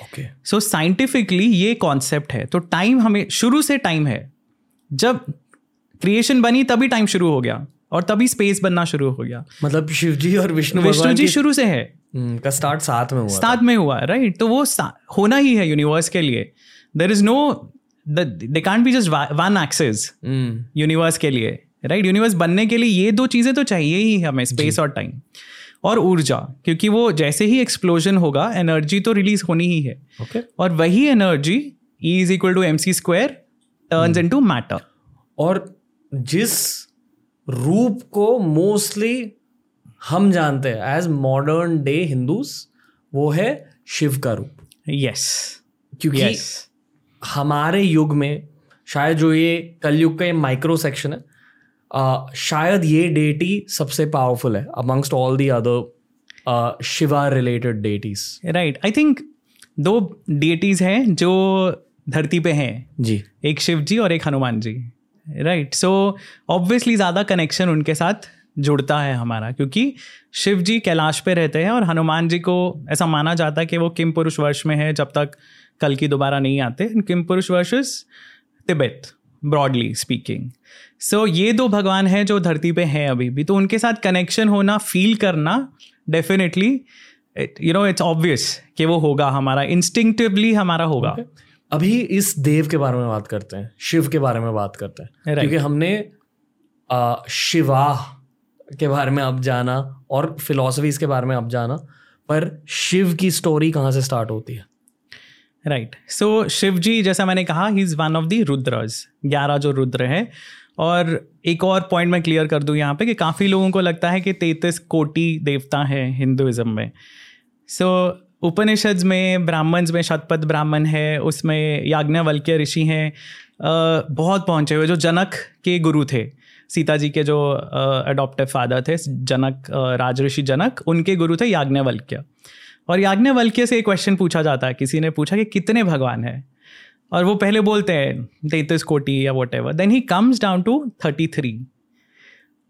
ओके सो साइंटिफिकली ये कॉन्सेप्ट है। तो टाइम हमें शुरू से टाइम है। जब क्रिएशन बनी तभी टाइम शुरू हो गया। और तभी स्पेस बनना शुरू हो गया। मतलब शिव जी और विष्णु विष्णु जी शुरू से है। हम्म, का स्टार्ट साथ में हुआ साथ में हुआ राइट तो वो होना ही है यूनिवर्स के लिए। There is no they can't be just one axis universe के लिए। राइट यूनिवर्स बनने के लिए ये दो चीज़ें तो चाहिए ही हमें स्पेस और टाइम और ऊर्जा क्योंकि वो जैसे ही एक्सप्लोजन होगा एनर्जी तो रिलीज़ होनी ही है। ओके और वही energy E is equal to M C square turns into matter और जिस रूप को मोस्टली हम जानते हैं एज मॉडर्न डे हिंदूज वो है शिव का रूप। Yes yes. क्योंकि यस हमारे युग में शायद जो ये कलयुग का ये माइक्रो सेक्शन है शायद ये डेटी सबसे पावरफुल है amongst all the other Shiva related deities right I think दो डेटीज हैं जो धरती पे हैं। जी। एक शिव जी और एक Hanuman ji. Right so obviously ज़्यादा कनेक्शन उनके साथ जुड़ता है हमारा क्योंकि शिव जी कैलाश पे रहते हैं और हनुमान जी को ऐसा माना जाता है कि वो किम पुरुष वर्ष में है जब तक कल की दोबारा नहीं आते। Kimpurusha Varsha is Tibet broadly speaking so ये दो भगवान हैं जो धरती पे हैं अभी भी। तो उनके साथ कनेक्शन होना फील करना definitely you know it's obvious कि वो होगा हमारा। इंस्टिंक्टिवली हमारा होगा। Okay. अभी इस देव के बारे में बात करते हैं शिव के बारे में बात करते हैं। Right. क्योंकि हमने आ, शिवाह के बारे में अब जाना और फिलोसफीज के बारे में अब जाना पर शिव की स्टोरी कहाँ से स्टार्ट होती है? राइट सो शिव जी जैसा मैंने कहा ही is one of the Rudras ग्यारह जो रुद्र हैं। और एक और पॉइंट मैं क्लियर कर दूँ यहाँ पे कि काफ़ी लोगों को लगता है कि तैतीस कोटि देवता हैं हिंदुज़म में। सो so, उपनिषद में ब्राह्मण्स में शतपथ ब्राह्मण है उसमें याज्ञवल्क्य ऋषि हैं। बहुत पहुँचे हुए जो जनक के गुरु थे। सीता जी के जो अडॉप्टिव फादर थे जनक राजऋषि जनक उनके गुरु थे याज्ञवल्क्य। और याज्ञवल्क्य से एक क्वेश्चन पूछा जाता है। किसी ने पूछा कि कितने भगवान हैं? और वो पहले बोलते हैं तैतीस कोटि या whatever then he comes down to thirty three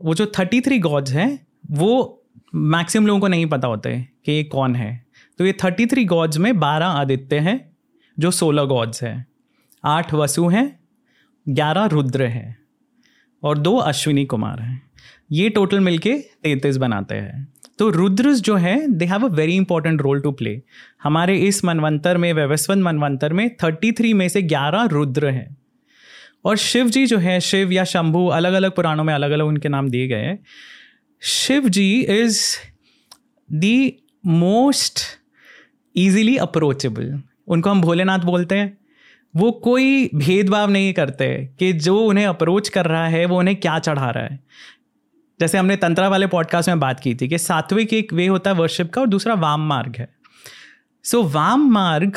वो जो थर्टी थ्री गॉड्स हैं, वो मैक्सिमम लोगों को नहीं पता होते कि ये कौन है। तो ये थर्टी थ्री गॉड्स में बारह आदित्य हैं, जो सोलह गॉड्स हैं। आठ वसु हैं, ग्यारह रुद्र हैं, और दो अश्विनी कुमार हैं। ये टोटल मिलके तैतीस बनाते हैं। तो रुद्रस जो है they have a very important role to play हमारे इस मनवंतर में वैवस्वन मनवंतर में थर्टी थ्री में से ग्यारह रुद्र हैं। और शिव जी जो है, शिव या शंभु अलग अलग पुराणों में अलग अलग उनके नाम दिए गए हैं। Shiv ji is the most easily approachable उनको हम भोलेनाथ बोलते हैं। वो कोई भेदभाव नहीं करते कि जो उन्हें अप्रोच कर रहा है, वो उन्हें क्या चढ़ा रहा है। जैसे हमने तंत्रा वाले पॉडकास्ट में बात की थी कि सात्विक एक वे होता है वर्शिप का और दूसरा वाम मार्ग है। सो so, वाम मार्ग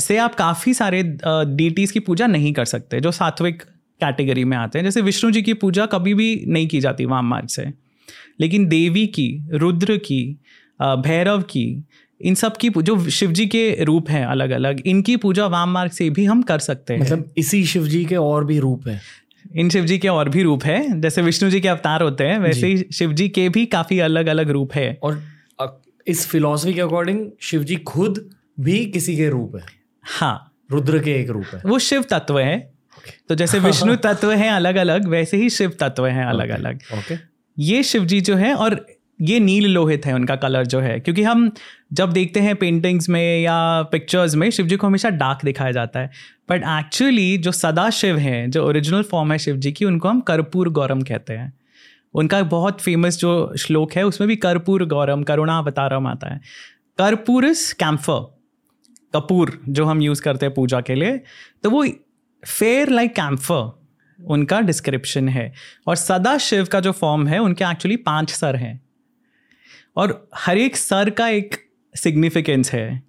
से आप काफ़ी सारे डीटीज़ की पूजा नहीं कर सकते जो सात्विक कैटेगरी में आते हैं। जैसे विष्णु जी की पूजा कभी भी नहीं की जाती वाम मार्ग से। लेकिन देवी की रुद्र की भैरव की इन सब की जो शिव जी के रूप हैं अलग अलग इनकी पूजा वाम मार्ग से भी हम कर सकते हैं। मतलब इसी शिव जी के और भी रूप हैं। इन शिव जी के और भी रूप है। जैसे विष्णु जी के अवतार होते हैं वैसे ही शिव जी के भी काफ़ी अलग अलग रूप है। और इस फिलॉसफी के अकॉर्डिंग शिव जी खुद भी किसी के रूप है। हाँ। रुद्र के एक रूप है। वो शिव तत्व है। तो जैसे विष्णु तत्व है अलग अलग वैसे ही शिव तत्व है अलग अलग ओके ये शिव जी जो है और ये नील लोहित है उनका कलर जो है। क्योंकि हम जब देखते हैं पेंटिंग्स में या पिक्चर्स में शिव जी को हमेशा डार्क दिखाया जाता है। बट एक्चुअली जो सदा शिव हैं, जो ओरिजिनल फॉर्म है शिव जी की, उनको हम कर्पूर गौरम कहते हैं। उनका बहुत फ़ेमस जो श्लोक है, उसमें भी कर्पूर गौरम करुणा अवतारम आता है। कर्पूरस कैम्फर, कपूर, जो हम यूज़ करते हैं पूजा के लिए। तो वो फेयर लाइक कैम्फर उनका डिस्क्रिप्शन है। और सदा शिव का जो फॉर्म है, उनके एक्चुअली पाँच सर हैं। और हर एक सर का एक सिग्निफिकेंस है।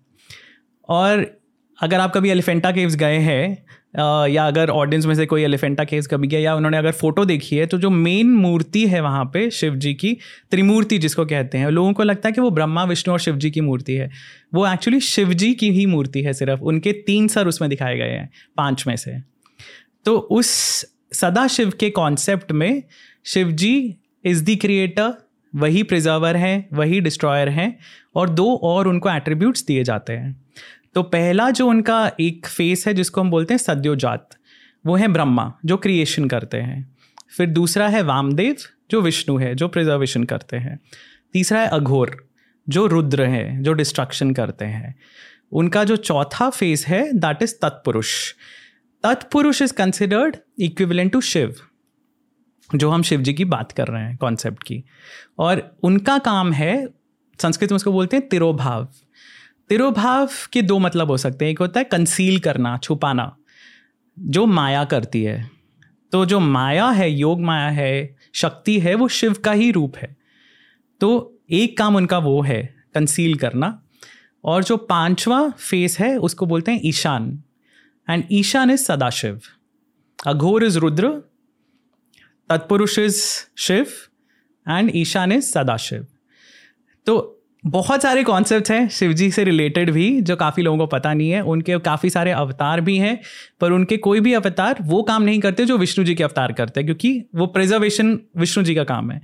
और अगर आप कभी एलिफेंटा केव्स गए हैं या अगर ऑडियंस में से कोई एलिफेंटा केव्स कभी गया, या उन्होंने अगर फ़ोटो देखी है तो जो मेन मूर्ति है वहाँ पे शिव जी की, त्रिमूर्ति जिसको कहते हैं, लोगों को लगता है कि वो ब्रह्मा, विष्णु और शिव जी की मूर्ति है। वो एक्चुअली शिव जी की ही मूर्ति है सिर्फ़, उनके तीन सर उसमें दिखाए गए हैं, पाँच में से। तो उस सदा शिव के कॉन्सेप्ट में Shiv ji is the creator वही प्रिजर्वर हैं, वही डिस्ट्रॉयर हैं, और दो और उनको एट्रीब्यूट्स दिए जाते हैं। तो पहला जो उनका एक फेस है, जिसको हम बोलते हैं सद्योजात, वो है ब्रह्मा, जो क्रिएशन करते हैं। फिर दूसरा है वामदेव, जो विष्णु है, जो प्रिजर्वेशन करते हैं। तीसरा है अघोर, जो रुद्र है, जो डिस्ट्रक्शन करते हैं। उनका जो चौथा फेस है that is Tatpurush. Tatpurush is considered equivalent to Shiv, जो हम शिव जी की बात कर रहे हैं कॉन्सेप्ट की। और उनका काम है, संस्कृत में उसको बोलते हैं तिरोभाव। तिरोभाव के दो मतलब हो सकते हैं। एक होता है कंसील करना, छुपाना, जो माया करती है। तो जो माया है, योग माया है, शक्ति है, वो शिव का ही रूप है। तो एक काम उनका वो है कंसील करना। और जो पांचवा फेस है, उसको बोलते हैं Ishan. And Ishan is Sadashiv. Aghor is Rudra, Tatpurush is Shiv and Ishan is Sadashiv. तो बहुत सारे कॉन्सेप्ट हैं शिव जी से रिलेटेड भी जो काफ़ी लोगों को पता नहीं है। उनके काफ़ी सारे अवतार भी हैं पर उनके कोई भी अवतार वो काम नहीं करते जो विष्णु जी के अवतार करते हैं क्योंकि वो प्रिजर्वेशन विष्णु जी का काम है।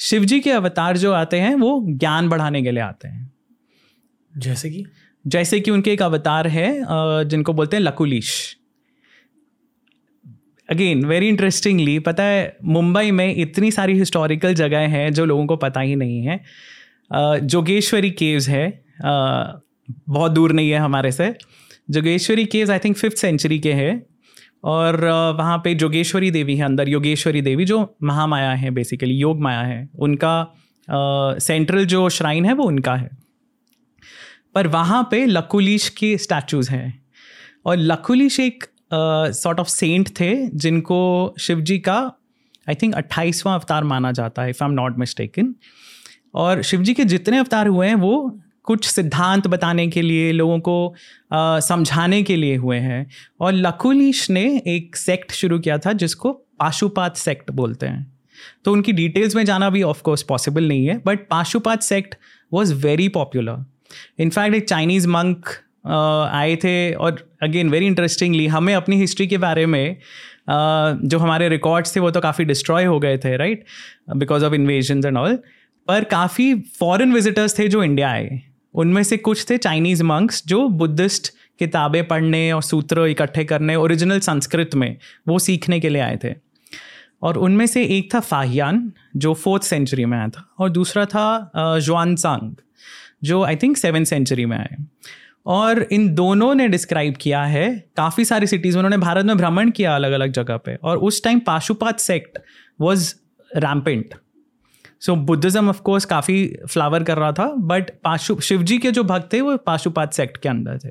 शिव जी के अवतार जो आते हैं वो ज्ञान बढ़ाने के लिए आते हैं। जैसे कि? जैसे कि उनके एक अवतार है जिनको बोलते हैं लकुलीश। अगेन वेरी इंटरेस्टिंगली पता है मुंबई में इतनी सारी हिस्टोरिकल जगह हैं जो लोगों को पता ही नहीं है। जोगेश्वरी केव्स है। बहुत दूर नहीं है हमारे से। Jogeshwari caves I think fifth century के हैं। और वहाँ पे जोगेश्वरी देवी है अंदर, योगेश्वरी देवी, जो महामाया है बेसिकली योग माया है। उनका सेंट्रल जो श्राइन है, वो उनका है। पर वहाँ पे लकुलीश के स्टैचूज़ हैं। और लकुलीश एक सॉर्ट ऑफ़ सेंट थे, जिनको शिव जी का आई थिंक अट्ठाईसवां अवतार माना जाता है if I am not mistaken और शिव जी के जितने अवतार हुए हैं वो कुछ सिद्धांत बताने के लिए लोगों को आ, समझाने के लिए हुए हैं। और लकुलीश ने एक सेक्ट शुरू किया था जिसको पाशुपात सेक्ट बोलते हैं। तो उनकी डिटेल्स में जाना भी ऑफ़ कोर्स पॉसिबल नहीं है but Pashupat sect was very popular in fact एक चाइनीज़ मंक आए थे और अगेन वेरी इंटरेस्टिंगली हमें अपनी हिस्ट्री के बारे में जो हमारे रिकॉर्ड्स थे वो तो काफ़ी डिस्ट्रॉय हो गए थे right because of invasion and all पर काफ़ी फॉरेन विजिटर्स थे जो इंडिया आए। उनमें से कुछ थे चाइनीज़ मंक्स जो बुद्धिस्ट किताबें पढ़ने और सूत्र इकट्ठे करने ओरिजिनल संस्कृत में वो सीखने के लिए आए थे। और उनमें से एक था फाहियान जो फोर्थ सेंचुरी में आया था। और दूसरा था जुआनसांग जो आई थिंक सेवन सेंचुरी में आए। और इन दोनों ने डिस्क्राइब किया है, काफ़ी सारी सिटीज़ में, उन्होंने भारत में भ्रमण किया अलग अलग जगह पे। और उस time Pashupat sect was rampant so Buddhism of course काफ़ी फ्लावर कर रहा था बट पाशु शिव जी के जो भक्त थे वो पाशुपात सेक्ट के अंदर थे।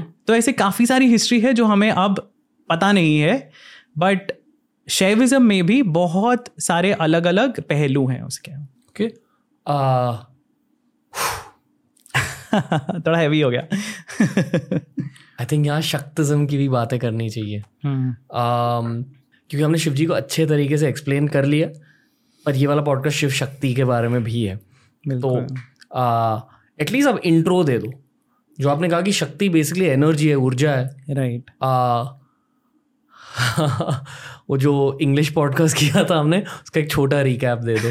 तो ऐसे काफ़ी सारी हिस्ट्री है जो हमें अब पता नहीं है बट शैविज्म में भी बहुत सारे अलग अलग पहलू हैं उसके। ओके थोड़ा हैवी हो गया। आई थिंक यहाँ शक्तिज्म की भी बातें करनी चाहिए। um, क्योंकि हमने शिव जी को अच्छे तरीके से एक्सप्लेन कर लिया। पर ये वाला पॉडकास्ट शिव शक्ति के बारे में भी है। तो एटलीस्ट अब इंट्रो दे दो जो आपने कहा कि शक्ति बेसिकली एनर्जी है ऊर्जा है। राइट वो जो इंग्लिश पॉडकास्ट किया था हमने उसका एक छोटा रिकैप दे दो।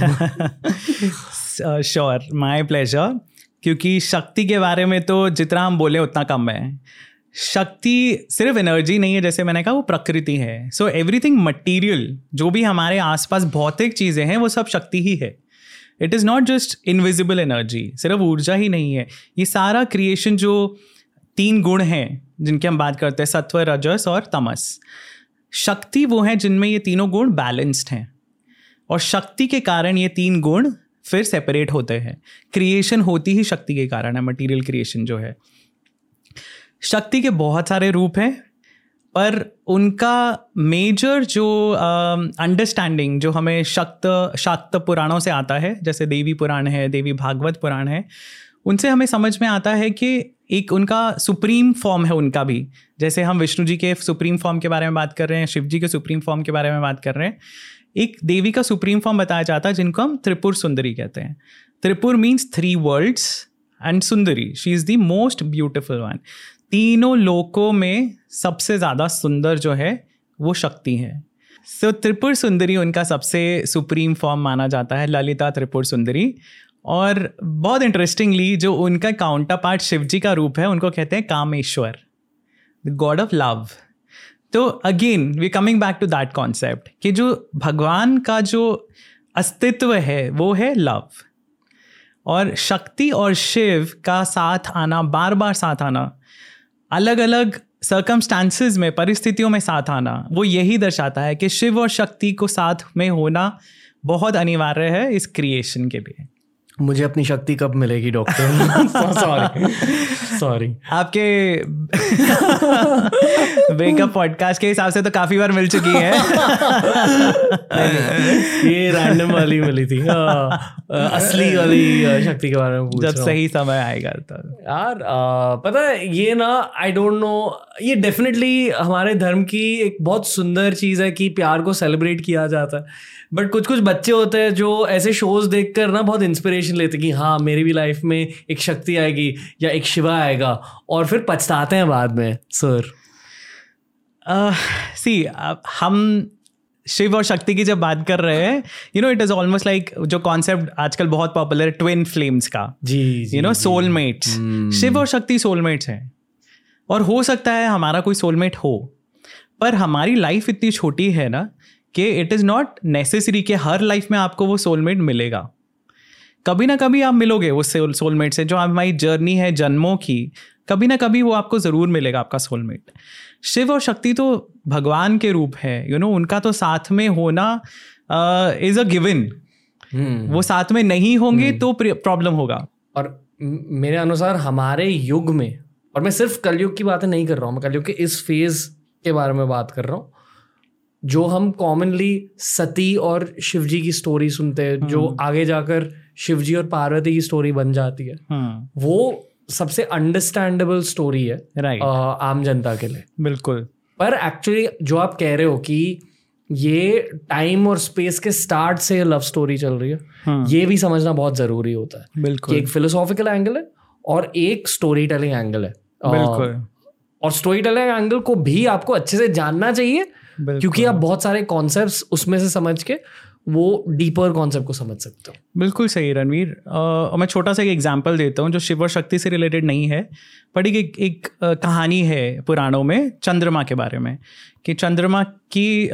श्योर माय प्लेजर क्योंकि शक्ति के बारे में तो जितना हम बोले उतना कम है। शक्ति सिर्फ़ एनर्जी नहीं है, जैसे मैंने कहा, वो प्रकृति है। सो एवरीथिंग मटीरियल जो भी हमारे आसपास भौतिक चीज़ें हैं, वो सब शक्ति ही है। It is not just invisible energy सिर्फ़ ऊर्जा ही नहीं है। ये सारा क्रिएशन जो तीन गुण हैं, जिनकी हम बात करते हैं, सत्व, रजस और तमस। शक्ति वो है जिनमें ये तीनों गुण बैलेंस्ड हैं। और शक्ति के कारण ये तीन गुण फिर सेपरेट होते हैं। क्रिएशन होती ही शक्ति के कारण है मटेरियल क्रिएशन जो है। शक्ति के बहुत सारे रूप हैं पर उनका मेजर जो अंडरस्टैंडिंग uh, जो हमें शक्त शाक्त पुराणों से आता है जैसे देवी पुराण है देवी भागवत पुराण है उनसे हमें समझ में आता है कि एक उनका सुप्रीम फॉर्म है उनका भी। जैसे हम विष्णु जी के सुप्रीम फॉर्म के बारे में बात कर रहे हैं शिव जी के सुप्रीम फॉर्म के बारे में बात कर रहे हैं एक देवी का सुप्रीम फॉर्म बताया जाता है जिनको हम त्रिपुर सुंदरी कहते हैं। Tripur means three worlds and Sundari she is the most beautiful one तीनों लोकों में सबसे ज़्यादा सुंदर जो है वो शक्ति है। सो so, त्रिपुर सुंदरी उनका सबसे सुप्रीम फॉर्म माना जाता है ललिता त्रिपुर सुंदरी। और बहुत इंटरेस्टिंगली जो उनका काउंटर पार्ट शिव जी का रूप है उनको कहते हैं Kameshwar the god of love तो again we coming back to that concept कि जो भगवान का जो अस्तित्व है वो है लव और शक्ति और शिव का साथ आना बार बार साथ आना अलग अलग सर्कमस्टांसिस में, परिस्थितियों में साथ आना, वो यही दर्शाता है कि शिव और शक्ति को साथ में होना बहुत अनिवार्य है इस क्रिएशन के लिए। मुझे अपनी शक्ति कब मिलेगी डॉक्टर सॉरी सॉरी आपके वेकअप पॉडकास्ट के हिसाब से तो काफ़ी बार मिल चुकी है। ये रैंडम वाली मिली थी। हाँ, असली वाली शक्ति के बारे में पूछ जब सही समय आएगा तो। यार आ, पता है ये ना आई डोंट नो ये डेफिनेटली हमारे धर्म की एक बहुत सुंदर चीज़ है कि प्यार को सेलिब्रेट किया जाता है। बट कुछ कुछ बच्चे होते हैं जो ऐसे शोज़ देख कर ना बहुत इंस्पिरेशन लेते कि हाँ मेरी भी लाइफ में एक शक्ति आएगी या एक शिवा आएगा। और फिर पछताते हैं बाद में सर सी uh, हम शिव और शक्ति की जब बात कर रहे हैं you know it is almost like जो कॉन्सेप्ट आजकल बहुत पॉपुलर है ट्विन फ्लेम्स का। जी यू नो सोलमेट्स शिव और शक्ति सोलमेट्स हैं। और हो सकता है हमारा कोई सोलमेट हो पर हमारी लाइफ इतनी छोटी है ना कि इट इज़ नॉट नेसेसरी कि हर लाइफ में आपको वो सोलमेट मिलेगा। कभी ना कभी आप मिलोगे उस सोलमेट से जो हमारी जर्नी है जन्मों की कभी ना कभी वो आपको ज़रूर मिलेगा आपका सोलमेट शिव और शक्ति तो भगवान के रूप है यू you नो know, उनका तो साथ में होना इज़ अ गिवन वो साथ में नहीं होंगे hmm. तो प्रॉब्लम होगा। और मेरे अनुसार हमारे युग में और मैं सिर्फ़ कलयुग की बातें नहीं कर रहा हूँ मैं कलयुग के इस फ़ेज़ के बारे में बात कर रहा हूँ जो हम कॉमनली सती और शिवजी की स्टोरी सुनते हैं जो हम्म। आगे जाकर शिवजी और पार्वती की स्टोरी बन जाती है हम्म। वो सबसे अंडरस्टैंडेबल स्टोरी है राइट आम जनता के लिए। बिल्कुल। पर एक्चुअली जो आप कह रहे हो कि ये टाइम और स्पेस के स्टार्ट से लव स्टोरी चल रही है हम्म। ये भी समझना बहुत ज़रूरी होता है। बिल्कुल। एक फिलोसॉफिकल एंगल है और एक स्टोरी टेलिंग एंगल है बिल्कुल। और स्टोरी टेलिंग एंगल को भी आपको अच्छे से जानना चाहिए क्योंकि आप बहुत सारे कॉन्सेप्ट उसमें से समझ के वो डीपर कॉन्सेप्ट को समझ सकते हो। बिल्कुल सही रणवीर। और मैं छोटा सा एक एग्जांपल देता हूँ जो शिव और शक्ति से रिलेटेड नहीं है बट एक एक, एक कहानी है पुराणों में चंद्रमा के बारे में कि चंद्रमा की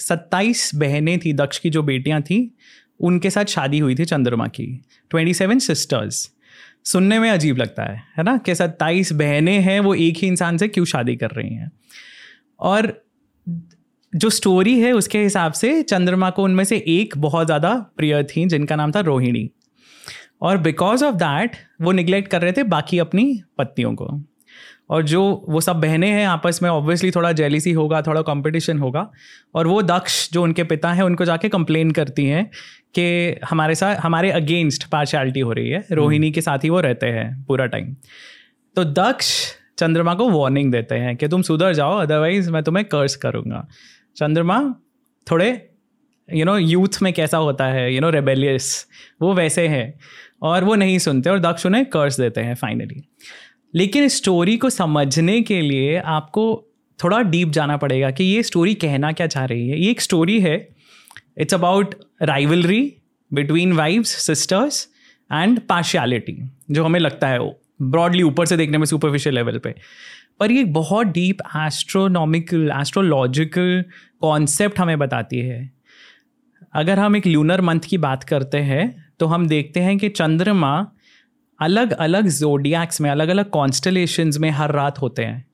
सत्ताईस बहनें थी दक्ष की जो बेटियाँ थी उनके साथ शादी हुई थी चंद्रमा की ट्वेंटी सेवन सिस्टर्स सुनने में अजीब लगता है है ना कि सत्ताईस बहनें हैं वो एक ही इंसान से क्यों शादी कर रही हैं? और जो स्टोरी है उसके हिसाब से चंद्रमा को उनमें से एक बहुत ज़्यादा प्रिय थी जिनका नाम था रोहिणी। और बिकॉज़ ऑफ़ दैट वो निगलेक्ट कर रहे थे बाकी अपनी पत्नियों को। और जो वो सब बहनें हैं आपस में ऑब्वियसली थोड़ा जेलिसी होगा थोड़ा कंपटीशन होगा। और वो दक्ष जो उनके पिता हैं उनको जाके कंप्लेन करती हैं कि हमारे साथ हमारे अगेंस्ट पार्शलिटी हो रही है। रोहिणी के साथ ही वो रहते हैं पूरा टाइम तो दक्ष चंद्रमा को वार्निंग देते हैं कि तुम सुधर जाओ अदरवाइज़ मैं तुम्हें कर्स करूँगा। चंद्रमा थोड़े यू नो यूथ में कैसा होता है यू नो रेबेलियस वो वैसे हैं, और वो नहीं सुनते और दक्ष उन्हें कर्स देते हैं फाइनली लेकिन स्टोरी को समझने के लिए आपको थोड़ा डीप जाना पड़ेगा कि ये स्टोरी कहना क्या चाह रही है। ये एक स्टोरी है it's about rivalry between wifes sisters and partiality जो हमें लगता है वो ब्रॉडली ऊपर से देखने में सुपरफिशियल लेवल पे। पर ये बहुत डीप एस्ट्रोनॉमिकल एस्ट्रोलॉजिकल कॉन्सेप्ट हमें बताती है। अगर हम एक लूनर मंथ की बात करते हैं तो हम देखते हैं कि चंद्रमा अलग अलग जोडियाक्स में अलग अलग कॉन्स्टलेशंस में हर रात होते हैं।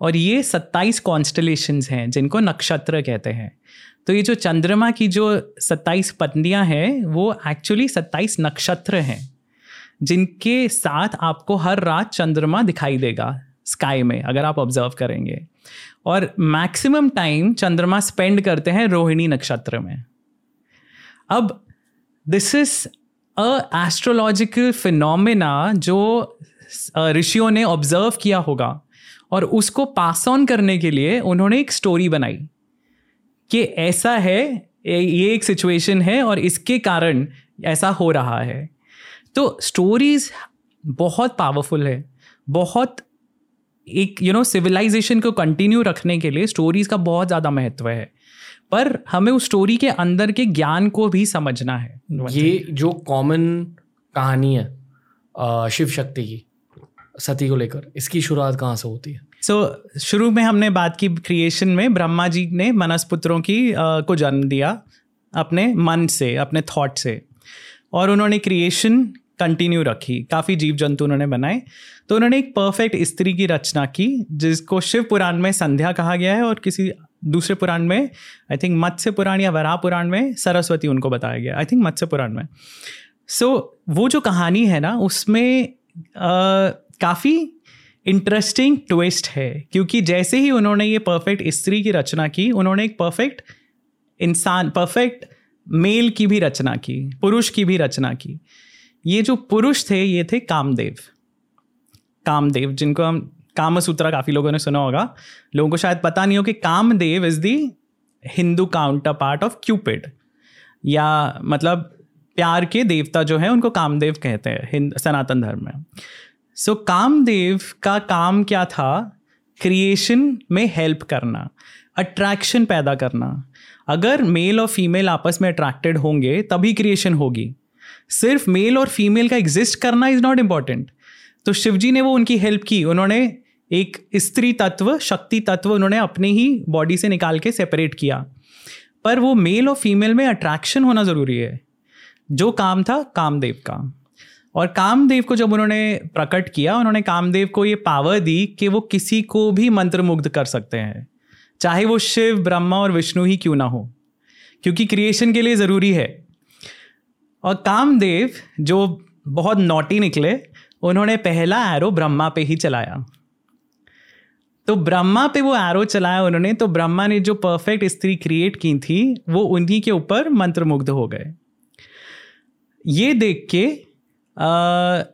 और ये सत्ताईस कॉन्स्टलेशंस हैं, जिनको नक्षत्र कहते हैं। तो ये जो चंद्रमा की जो सत्ताईस पत्नियाँ हैं, वो एक्चुअली सत्ताईस नक्षत्र हैं, जिनके साथ आपको हर रात चंद्रमा दिखाई देगा। स्काई में, अगर आप ऑब्ज़र्व करेंगे। और मैक्सिमम टाइम चंद्रमा स्पेंड करते हैं रोहिणी नक्षत्र में। अब this is a astrological phenomena जो ऋषियों ने ऑब्ज़र्व किया होगा। और उसको पास ऑन करने के लिए उन्होंने एक स्टोरी बनाई कि ऐसा है, ये एक सिचुएशन है और इसके कारण ऐसा हो रहा है। तो स्टोरीज बहुत पावरफुल है, बहुत एक यू नो सिविलाइजेशन को कंटिन्यू रखने के लिए स्टोरीज का बहुत ज़्यादा महत्व है। पर हमें उस स्टोरी के अंदर के ज्ञान को भी समझना है ये जो कॉमन कहानी है शिव शक्ति की सती को लेकर इसकी शुरुआत कहाँ से होती है? सो so, शुरू में हमने बात की क्रिएशन में ब्रह्मा जी ने मनसपुत्रों की uh, को जन्म दिया अपने मन से अपने थॉट से। और उन्होंने क्रिएशन कंटिन्यू रखी। काफ़ी जीव जंतु उन्होंने बनाए। तो उन्होंने एक परफेक्ट स्त्री की रचना की जिसको शिव पुराण में संध्या कहा गया है और किसी दूसरे पुराण में आई थिंक मत्स्य पुराण या वरा पुराण में सरस्वती उनको बताया गया। आई थिंक मत्स्य पुराण में। सो so, वो जो कहानी है ना उसमें काफ़ी इंटरेस्टिंग ट्विस्ट है क्योंकि जैसे ही उन्होंने ये परफेक्ट स्त्री की रचना की उन्होंने एक परफेक्ट इंसान परफेक्ट मेल की भी रचना की पुरुष की भी रचना की। ये जो पुरुष थे ये थे कामदेव। कामदेव जिनको हम काम सूत्रा काफ़ी लोगों ने सुना होगा। लोगों को शायद पता नहीं हो कि Kamdev is the Hindu counterpart of Cupid या मतलब प्यार के देवता जो है उनको कामदेव कहते हैं हिंद सनातन धर्म में। सो so, कामदेव का काम क्या था? क्रिएशन में हेल्प करना अट्रैक्शन पैदा करना। अगर मेल और फीमेल आपस में अट्रैक्टेड होंगे तभी क्रिएशन होगी। सिर्फ़ मेल और फीमेल का एग्जिस्ट करना इज़ नॉट इंपॉर्टेंट तो शिवजी ने वो उनकी हेल्प की। उन्होंने एक स्त्री तत्व, शक्ति तत्व उन्होंने अपने ही बॉडी से निकाल के सेपरेट किया। पर वो मेल और फीमेल में अट्रैक्शन होना ज़रूरी है। जो काम था, कामदेव का। और कामदेव को जब उन्होंने प्रकट किया, उन्होंने कामदेव को ये पावर दी कि वो किसी को भी मंत्रमुग्ध कर सकते हैं। चाहे वो शिव, ब्रह्मा और विष्णु ही क्यों ना हो। क्योंकि क्रिएशन के लिए ज़रूरी है। और कामदेव, जो बहुत नोटी निकले, उन्होंने पहला एरो ब्रह्मा पे ही चलाया। तो ब्रह्मा पे वो एरो चलाया उन्होंने तो ब्रह्मा ने जो परफेक्ट स्त्री क्रिएट की थी, वो उन्हीं के ऊपर मंत्रमुग्ध हो गए। ये देख के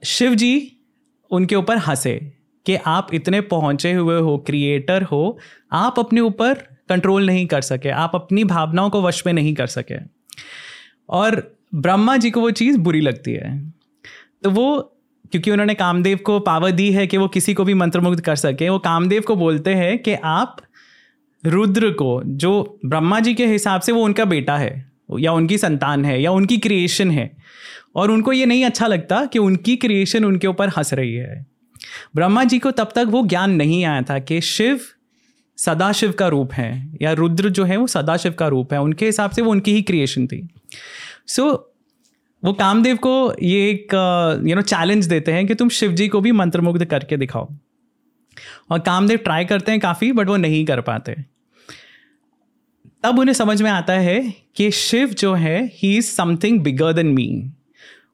शिव जी उनके ऊपर हंसे कि आप इतने पहुँचे हुए हो क्रिएटर हो, आप अपने ऊपर कंट्रोल नहीं कर सके, आप अपनी भावनाओं को वश में नहीं कर सके। और ब्रह्मा जी को वो चीज़ बुरी लगती है। तो वो, क्योंकि उन्होंने कामदेव को पावर दी है कि वो किसी को भी मंत्रमुग्ध कर सके, वो कामदेव को बोलते हैं कि आप रुद्र को, जो ब्रह्मा जी के हिसाब से वो उनका बेटा है, या उनकी संतान है, या उनकी क्रिएशन है, और उनको ये नहीं अच्छा लगता कि उनकी क्रिएशन उनके ऊपर हंस रही है। ब्रह्मा जी को तब तक वो ज्ञान नहीं आया था कि शिव सदाशिव का रूप है, या रुद्र जो है वो सदाशिव का रूप है, उनके हिसाब से वो उनकी ही क्रिएशन थी। सो so, वो कामदेव को ये एक यू नो चैलेंज देते हैं कि तुम शिव जी को भी मंत्रमुग्ध करके दिखाओ। और कामदेव ट्राई करते हैं काफ़ी बट वो नहीं कर पाते। तब उन्हें समझ में आता है कि शिव जो है he is something bigger than me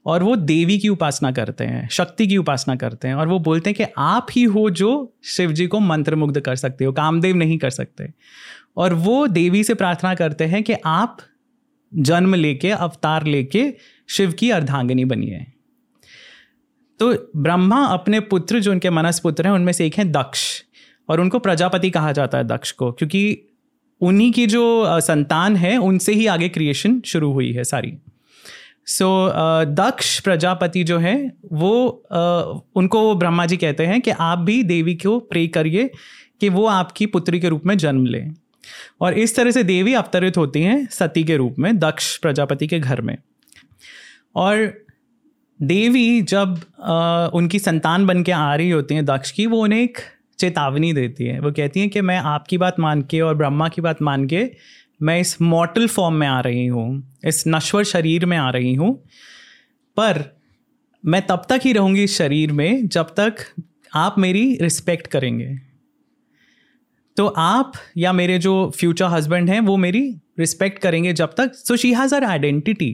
और वो देवी की उपासना करते हैं शक्ति की उपासना करते हैं और वो बोलते हैं कि आप ही हो जो शिव जी को मंत्रमुग्ध कर सकते हो कामदेव नहीं कर सकते। और वो देवी से प्रार्थना करते हैं कि आप जन्म लेके अवतार लेके शिव की अर्धांगिनी बनी है। तो ब्रह्मा अपने पुत्र जो उनके मनस पुत्र हैं उनमें से एक हैं दक्ष। और उनको प्रजापति कहा जाता है दक्ष को क्योंकि उन्हीं की जो संतान है उनसे ही आगे क्रिएशन शुरू हुई है सारी। सो so, दक्ष प्रजापति जो है वो उनको ब्रह्मा जी कहते हैं कि आप भी देवी को प्रे करिए कि वो आपकी पुत्री के रूप में जन्म ले। और इस तरह से देवी अवतरित होती हैं सती के रूप में दक्ष प्रजापति के घर में। और देवी जब आ, उनकी संतान बन के आ रही होती हैं दक्ष की वो उन्हें एक चेतावनी देती है। वो कहती हैं कि मैं आपकी बात मान के और ब्रह्मा की बात मान के मैं इस मॉटल फॉर्म में आ रही हूँ इस नश्वर शरीर में आ रही हूँ पर मैं तब तक ही रहूँगी इस शरीर में जब तक आप मेरी रिस्पेक्ट करेंगे। तो आप या मेरे जो फ्यूचर हस्बैंड हैं, वो मेरी रिस्पेक्ट करेंगे जब तक। So she has her identity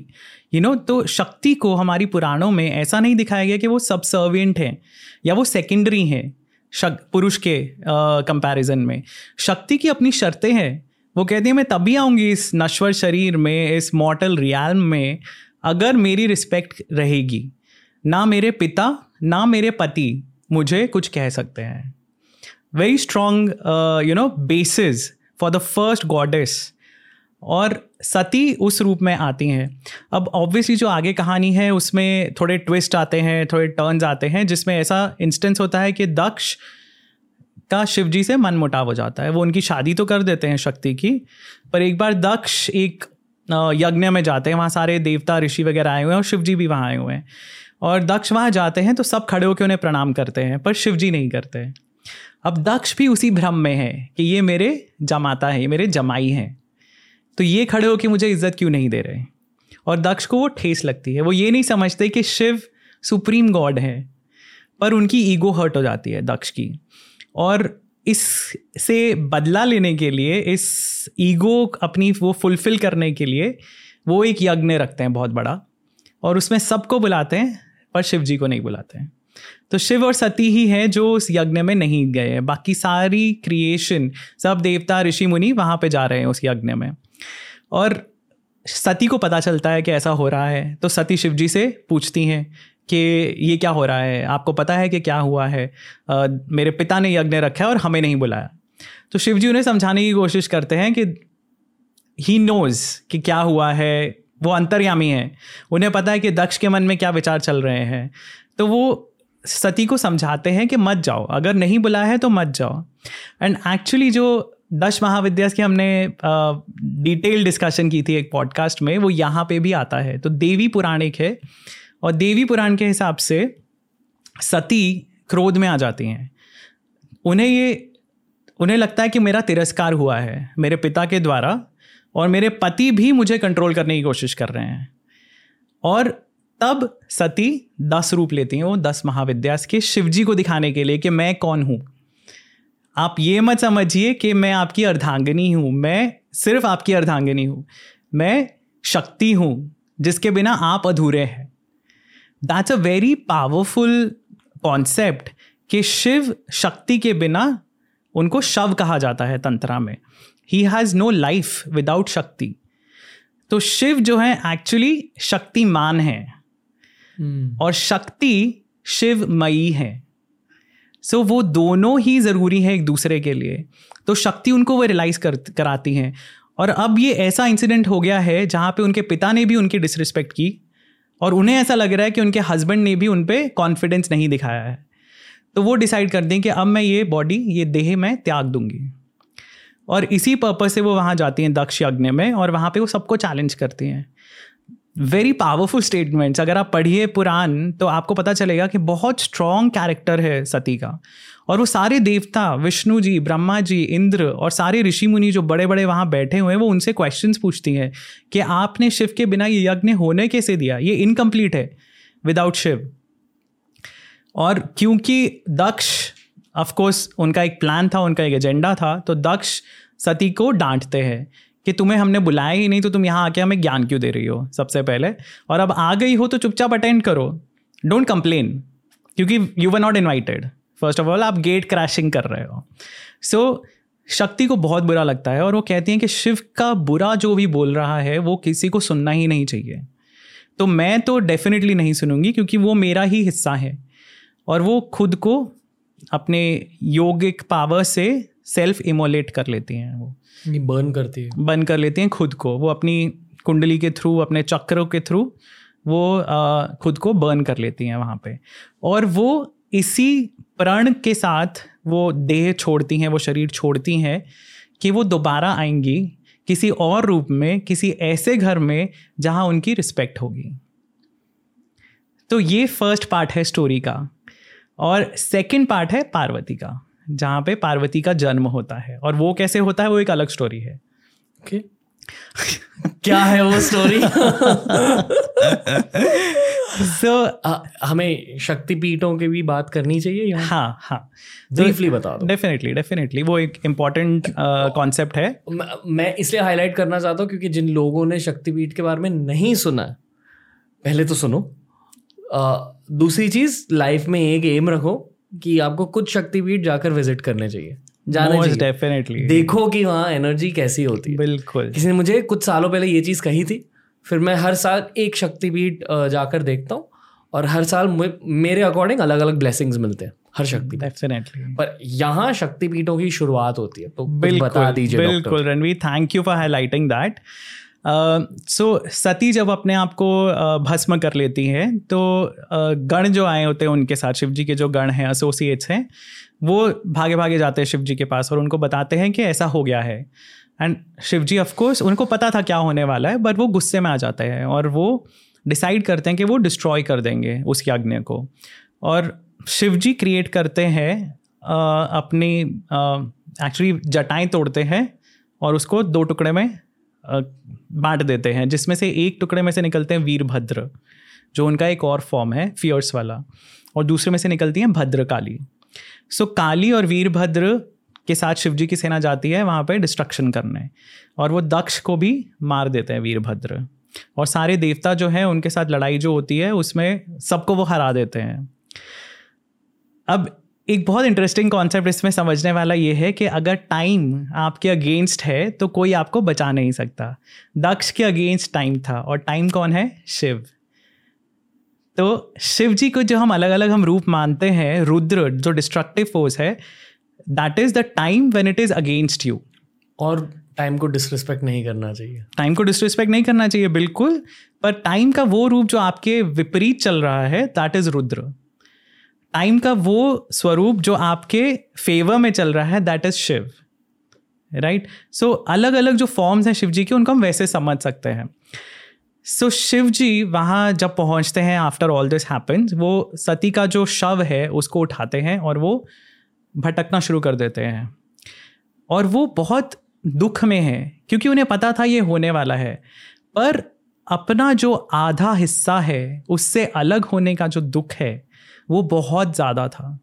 you know तो शक्ति को हमारी पुराणों में ऐसा नहीं दिखाया गया कि वो सबसर्वियंट हैं या वो सेकेंडरी हैं पुरुष के कंपैरिजन में। शक्ति की अपनी शर्तें हैं। वो कहती है मैं तभी आऊँगी इस नश्वर शरीर में, इस मॉटल रियाल में, अगर मेरी रिस्पेक्ट रहेगी। ना मेरे पिता, ना मेरे पति मुझे कुछ कह सकते हैं। Very strong you know basis for the first goddess और सती उस रूप में आती हैं। अब ऑब्वियसली जो आगे कहानी है, उसमें थोड़े ट्विस्ट आते हैं, थोड़े टर्न्स आते हैं, जिसमें ऐसा इंस्टेंस होता है कि दक्ष का शिव जी से मन मुटाव हो जाता है। वो उनकी शादी तो कर देते हैं शक्ति की, पर एक बार दक्ष एक यज्ञ में जाते हैं, वहाँ सारे देवता, ऋषि वगैरह आए हुए हैं और शिव जी भी वहाँ आए हुए हैं। और दक्ष वहाँ जाते हैं तो सब खड़े होकर उन्हें प्रणाम करते हैं, पर शिव जी नहीं करते। अब दक्ष भी उसी भ्रम में है कि ये मेरे जमाता है, ये मेरे जमाई हैं। तो ये खड़े होकर मुझे इज़्ज़त क्यों नहीं दे रहे? और दक्ष को वो ठेस लगती है। वो ये नहीं समझते कि शिव सुप्रीम गॉड है, पर उनकी ईगो हर्ट हो जाती है दक्ष की। और इस से बदला लेने के लिए, इस ईगो अपनी वो फुलफिल करने के लिए वो एक यज्ञ रखते हैं बहुत बड़ा। और उसमें सबको बुलाते हैं, पर शिव जी को नहीं बुलाते हैं। तो शिव और सती ही हैं जो उस यज्ञ में नहीं गए हैं। बाकी सारी क्रिएशन सब देवता ऋषि मुनि वहाँ पे जा रहे हैं उस यज्ञ में। और सती को पता चलता है कि ऐसा हो रहा है। तो सती शिव जी से पूछती हैं कि ये क्या हो रहा है? आपको पता है कि क्या हुआ है? आ, मेरे पिता ने यज्ञ रखा है और हमें नहीं बुलाया। तो शिव जी उन्हें समझाने की कोशिश करते हैं कि ही नोज़ कि क्या हुआ है। वो अंतर्यामी है। उन्हें पता है कि दक्ष के मन में क्या विचार चल रहे हैं। तो वो सती को समझाते हैं कि मत जाओ। अगर नहीं बुलाया है तो मत जाओ। एंड एक्चुअली जो दश महाविद्यास की हमने डिटेल डिस्कशन की थी एक पॉडकास्ट में, वो यहाँ पे भी आता है। तो देवी पुराणिक है और देवी पुराण के हिसाब से सती क्रोध में आ जाती हैं। उन्हें ये, उन्हें लगता है कि मेरा तिरस्कार हुआ है मेरे पिता के द्वारा और मेरे पति भी मुझे कंट्रोल करने की कोशिश कर रहे हैं। और तब सती दस रूप लेती हैं वो दस महाविद्यास के शिव जी को दिखाने के लिए कि मैं कौन हूँ। आप ये मत समझिए कि मैं आपकी अर्धांगिनी हूँ, मैं सिर्फ़ आपकी अर्धांगिनी हूँ, मैं शक्ति हूँ, जिसके बिना आप अधूरे हैं। That's a very powerful concept कि शिव शक्ति के बिना उनको शव कहा जाता है तंत्रा में। He has no life without Shakti. तो शिव जो है एक्चुअली शक्तिमान है। Hmm. और शक्ति शिवमयी है। सो so, वो दोनों ही ज़रूरी हैं एक दूसरे के लिए। तो शक्ति उनको वो रियलाइज़ कर कराती हैं। और अब ये ऐसा इंसिडेंट हो गया है जहाँ पे उनके पिता ने भी उनकी डिसरिस्पेक्ट की और उन्हें ऐसा लग रहा है कि उनके हस्बैंड ने भी उन पर कॉन्फिडेंस नहीं दिखाया है। तो वो डिसाइड कर दें कि अब मैं ये बॉडी ये देह मैं त्याग दूँगी। और इसी पर्पज से वो वहाँ जाती हैं दक्ष यज्ञ में और वहाँ पे वो सबको चैलेंज करती हैं। वेरी पावरफुल स्टेटमेंट्स अगर आप पढ़िए पुराण तो आपको पता चलेगा कि बहुत स्ट्रॉन्ग कैरेक्टर है सती का। और वो सारे देवता, विष्णु जी, ब्रह्मा जी, इंद्र और सारे ऋषि मुनि जो बड़े बड़े वहाँ बैठे हुए हैं, वो उनसे क्वेश्चंस पूछती हैं कि आपने शिव के बिना ये यज्ञ होने कैसे दिया? ये इनकम्प्लीट है विदाउट शिव। और क्योंकि दक्ष ऑफकोर्स उनका एक प्लान था, उनका एक एजेंडा था तो दक्ष सती को डांटते हैं। कि तुम्हें हमने बुलाया ही नहीं तो तुम यहाँ आके हमें ज्ञान क्यों दे रही हो सबसे पहले? और अब आ गई हो तो चुपचाप अटेंड करो। डोंट कंप्लेन क्योंकि you were not invited first of all आप गेट क्रैशिंग कर रहे हो। सो so, शक्ति को बहुत बुरा लगता है और वो कहती हैं कि शिव का बुरा जो भी बोल रहा है वो किसी को सुनना ही नहीं चाहिए। तो मैं तो डेफिनेटली नहीं सुनूँगी क्योंकि वो मेरा ही हिस्सा है। और वो खुद को अपने योगिक पावर से सेल्फ इमोलेट कर लेती हैं वो। बर्न करती है। बर्न कर लेती हैं खुद को। वो अपनी कुंडली के थ्रू अपने चक्रों के थ्रू वो आ, खुद को बर्न कर लेती हैं वहाँ पे। और वो इसी प्रण के साथ वो देह छोड़ती हैं वो शरीर छोड़ती हैं कि वो दोबारा आएँगी किसी और रूप में किसी ऐसे घर में जहाँ उनकी रिस्पेक्ट होगी। तो ये फ़र्स्ट पार्ट है स्टोरी का। और सेकंड पार्ट है पार्वती का। जहाँ पे पार्वती का जन्म होता है। और वो कैसे होता है वो एक अलग स्टोरी है। Okay. क्या है वो स्टोरी सो so, हमें शक्तिपीठों की भी बात करनी चाहिए हाँ हाँ। ब्रीफली बता दो। डेफिनेटली डेफिनेटली वो एक इंपॉर्टेंट कॉन्सेप्ट uh, है। मैं इसलिए हाईलाइट करना चाहता हूँ क्योंकि जिन लोगों ने शक्तिपीठ के बारे में नहीं सुना पहले तो सुनो। Uh, दूसरी चीज़ लाइफ में एक एम रखो। कि आपको कुछ शक्तिपीठ जाकर विज़िट करने चाहिए। जाना मोस्ट चाहिए। डेफिनेटली देखो कि वहाँ एनर्जी कैसी होती है। बिल्कुल। किसी ने मुझे कुछ सालों पहले ये चीज़ कही थी फिर मैं हर साल एक शक्तिपीठ जाकर देखता हूँ और हर साल मेरे अकॉर्डिंग अलग अलग ब्लेसिंग्स मिलते हैं हर शक्ति डेफिनेटली पर यहाँ शक्तिपीठों की शुरुआत होती है तो बिल्कुल बता दीजिए बिल्कुल Ranveer thank you for highlighting that so Sati जब अपने आप को uh, भस्म कर लेती है तो uh, गण जो आए होते हैं उनके साथ शिव जी के जो गण हैं एसोसिएट्स हैं वो भागे भागे जाते हैं शिव जी के पास और उनको बताते हैं कि ऐसा हो गया है। एंड शिव जी ऑफकोर्स उनको पता था क्या होने वाला है बट वो गुस्से में आ जाते हैं और वो डिसाइड करते हैं कि वो डिस्ट्रॉय कर देंगे उस यज्ञ को। और शिव जी क्रिएट करते हैं अपनी एक्चुअली जटाएँ तोड़ते हैं और उसको दो टुकड़े में बांट देते हैं जिसमें से एक टुकड़े में से निकलते हैं वीरभद्र जो उनका एक और फॉर्म है फियर्स वाला और दूसरे में से निकलती है भद्रकाली। सो so, काली और वीरभद्र के साथ शिवजी की सेना जाती है वहाँ पे डिस्ट्रक्शन करने और वो दक्ष को भी मार देते हैं वीरभद्र। और सारे देवता जो हैं उनके साथ लड़ाई जो होती है उसमें सबको वो हरा देते हैं। अब एक बहुत इंटरेस्टिंग कॉन्सेप्ट इसमें समझने वाला ये है कि अगर टाइम आपके अगेंस्ट है तो कोई आपको बचा नहीं सकता। दक्ष के अगेंस्ट टाइम था और टाइम कौन है? शिव। तो शिव जी को जो हम अलग अलग हम रूप मानते हैं रुद्र जो डिस्ट्रक्टिव फोर्स है that is the time when it is against you और टाइम को डिसरिस्पेक्ट नहीं करना चाहिए। टाइम को डिसरिस्पेक्ट नहीं करना चाहिए बिल्कुल। पर टाइम का वो रूप जो आपके विपरीत चल रहा है दैट इज़ रुद्र। टाइम का वो स्वरूप जो आपके फेवर में चल रहा है that is Shiv right so अलग अलग जो फॉर्म्स हैं शिव जी के उनको हम वैसे समझ सकते हैं। सो so, शिव जी वहाँ जब पहुँचते हैं आफ्टर ऑल दिस हैपन्स वो सती का जो शव है उसको उठाते हैं और वो भटकना शुरू कर देते हैं। और वो बहुत दुख में है क्योंकि उन्हें पता था ये होने वाला है। पर अपना जो आधा हिस्सा है, उससे अलग होने का जो दुख है, वो बहुत ज़्यादा था।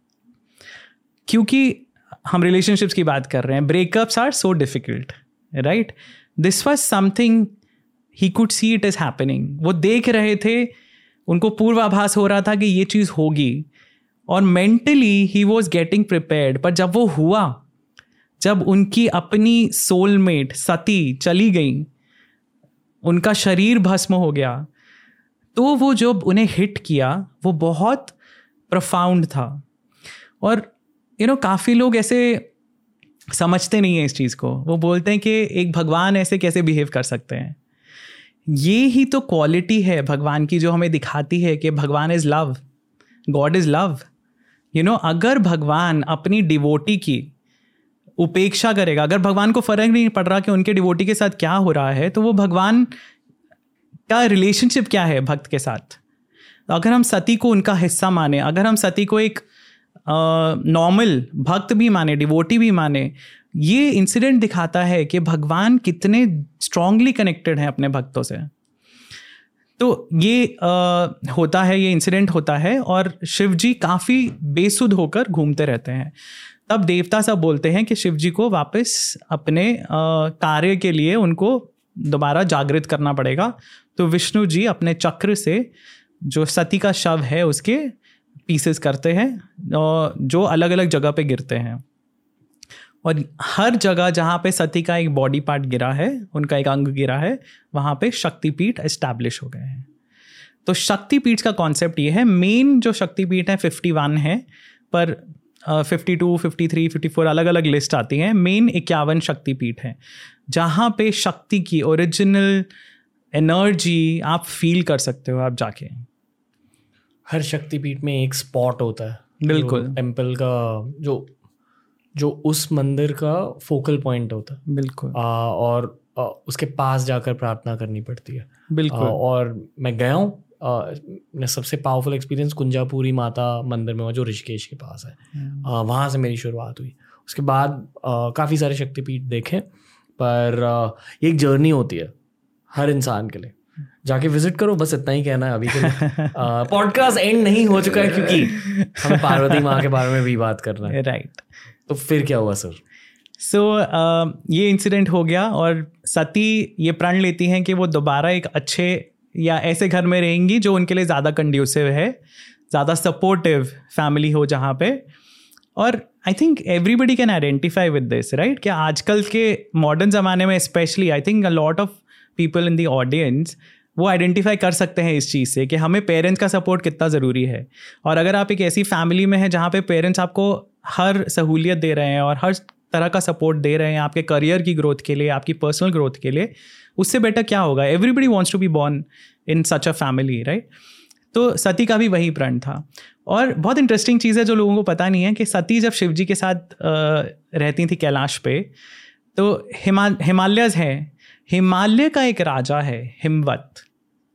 क्योंकि हम रिलेशनशिप्स की बात कर रहे हैं breakups are so difficult right this was something he could see it is happening वो देख रहे थे, उनको पूर्वाभास हो रहा था कि ये चीज़ होगी। और mentally he was getting prepared पर जब वो हुआ, जब उनकी अपनी सोलमेट सती चली गई उनका शरीर भस्म हो गया तो वो जो उन्हें हिट किया, वो बहुत प्रफाउंड था। और यू नो काफ़ी लोग ऐसे समझते नहीं हैं इस चीज़ को। वो बोलते हैं कि एक भगवान ऐसे कैसे बिहेव कर सकते हैं? ये ही तो क्वालिटी है भगवान की जो हमें दिखाती है कि भगवान is love god is love you know अगर भगवान अपनी डिवोटी की उपेक्षा करेगा। अगर भगवान को फ़र्क नहीं पड़ रहा कि उनके डिवोटी के साथ क्या हो रहा है तो वो भगवान का रिलेशनशिप क्या है भक्त के साथ? अगर हम सती को उनका हिस्सा माने अगर हम सती को एक नॉर्मल भक्त भी माने डिवोटी भी माने ये इंसिडेंट दिखाता है कि भगवान कितने स्ट्रांगली कनेक्टेड हैं अपने भक्तों से। तो ये आ, होता है ये इंसिडेंट होता है और शिव जी काफ़ी बेसुध होकर घूमते रहते हैं। तब देवता सब बोलते हैं कि शिव जी को वापस अपने कार्य के लिए उनको दोबारा जागृत करना पड़ेगा। तो विष्णु जी अपने चक्र से जो सती का शव है उसके पीसेस करते हैं जो अलग अलग जगह पे गिरते हैं। और हर जगह जहाँ पे सती का एक बॉडी पार्ट गिरा है, उनका एक अंग गिरा है, वहाँ पे शक्तिपीठ एस्टैब्लिश हो गए हैं। तो शक्तिपीठ का कॉन्सेप्ट ये है मेन जो शक्तिपीठ है फिफ्टी वन है, पर fifty two fifty three fifty four अलग अलग लिस्ट आती हैं। मेन इक्यावन शक्तिपीठ है। जहाँ पे शक्ति की ओरिजिनल एनर्जी आप फील कर सकते हो आप जाके। हर शक्तिपीठ में एक स्पॉट होता है। बिल्कुल। टेंपल का जो जो उस मंदिर का फोकल पॉइंट होता है। बिल्कुल। आ, और आ, उसके पास जाकर प्रार्थना करनी पड़ती है। बिल्कुल। आ, और मैं गया हूँ मेरा सबसे पावरफुल एक्सपीरियंस कुंजापुरी माता मंदिर में हुआ जो ऋषिकेश के पास है। आ, वहाँ से मेरी शुरुआत हुई। उसके बाद काफ़ी सारे शक्तिपीठ देखे पर आ, एक जर्नी होती है हर इंसान के लिए। जाके विज़िट करो बस इतना ही कहना है अभी के लिए। पॉडकास्ट एंड नहीं हो चुका है क्योंकि हमें पार्वती माँ के बारे में भी बात करना है। राइट तो फिर क्या हुआ सर सो so, uh, ये इंसिडेंट हो गया और सती ये प्रण लेती हैं कि वो दोबारा एक अच्छे या ऐसे घर में रहेंगी जो उनके लिए ज़्यादा कंड्यूसिव है, ज़्यादा सपोर्टिव फैमिली हो जहाँ पे। और I think everybody can identify with this right क्या आजकल के मॉडर्न ज़माने में specially I think a lot of people in the audience वो आइडेंटिफाई कर सकते हैं इस चीज़ से कि हमें पेरेंट्स का सपोर्ट कितना ज़रूरी है। और अगर आप एक ऐसी फैमिली में हैं जहाँ पे पेरेंट्स आपको हर सहूलियत दे रहे हैं और हर तरह का सपोर्ट दे रहे हैं आपके करियर की ग्रोथ के लिए, आपकी पर्सनल ग्रोथ के लिए उससे बेटर क्या होगा? Everybody wants to be born in such a family right तो सती का भी वही प्रण था। और बहुत इंटरेस्टिंग चीज़ है जो लोगों को पता नहीं है कि सती जब शिव जी के साथ रहती थी कैलाश पे तो हिमा हिमालयज है। हिमालय का एक राजा है हिमवत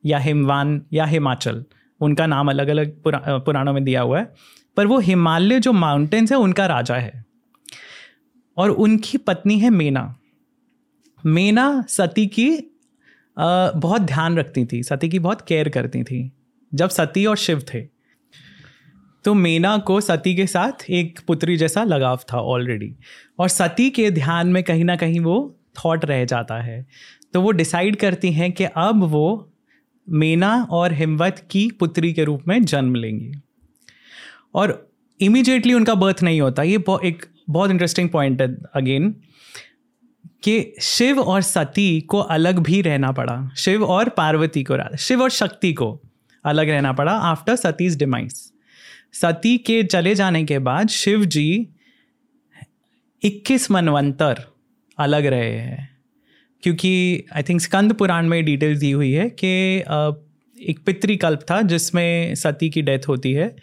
या हिमवान या हिमाचल। उनका नाम अलग अलग पुरा, पुराणों में दिया हुआ है। पर वो हिमालय जो माउंटेन्स है उनका राजा है। और उनकी पत्नी है मीना। मीना सती की बहुत ध्यान रखती थी, सती की बहुत केयर करती थी, जब सती और शिव थे। तो मीना को सती के साथ एक पुत्री जैसा लगाव था ऑलरेडी और सती के ध्यान में कहीं ना कहीं वो थॉट रह जाता है। तो वो डिसाइड करती हैं कि अब वो मीना और हिमवत की पुत्री के रूप में जन्म लेंगी। और इमीडिएटली उनका बर्थ नहीं होता, ये एक बहुत इंटरेस्टिंग पॉइंट है अगेन कि शिव और सती को अलग भी रहना पड़ा। शिव और पार्वती को शिव और शक्ति को अलग रहना पड़ा आफ्टर सतीज डिमाइस सती के चले जाने के बाद शिव जी 21 मनवंतर अलग रहे हैं। क्योंकि आई थिंक स्कंद पुराण में डिटेल्स दी हुई है कि एक पितृकल्प था जिसमें सती की डेथ होती है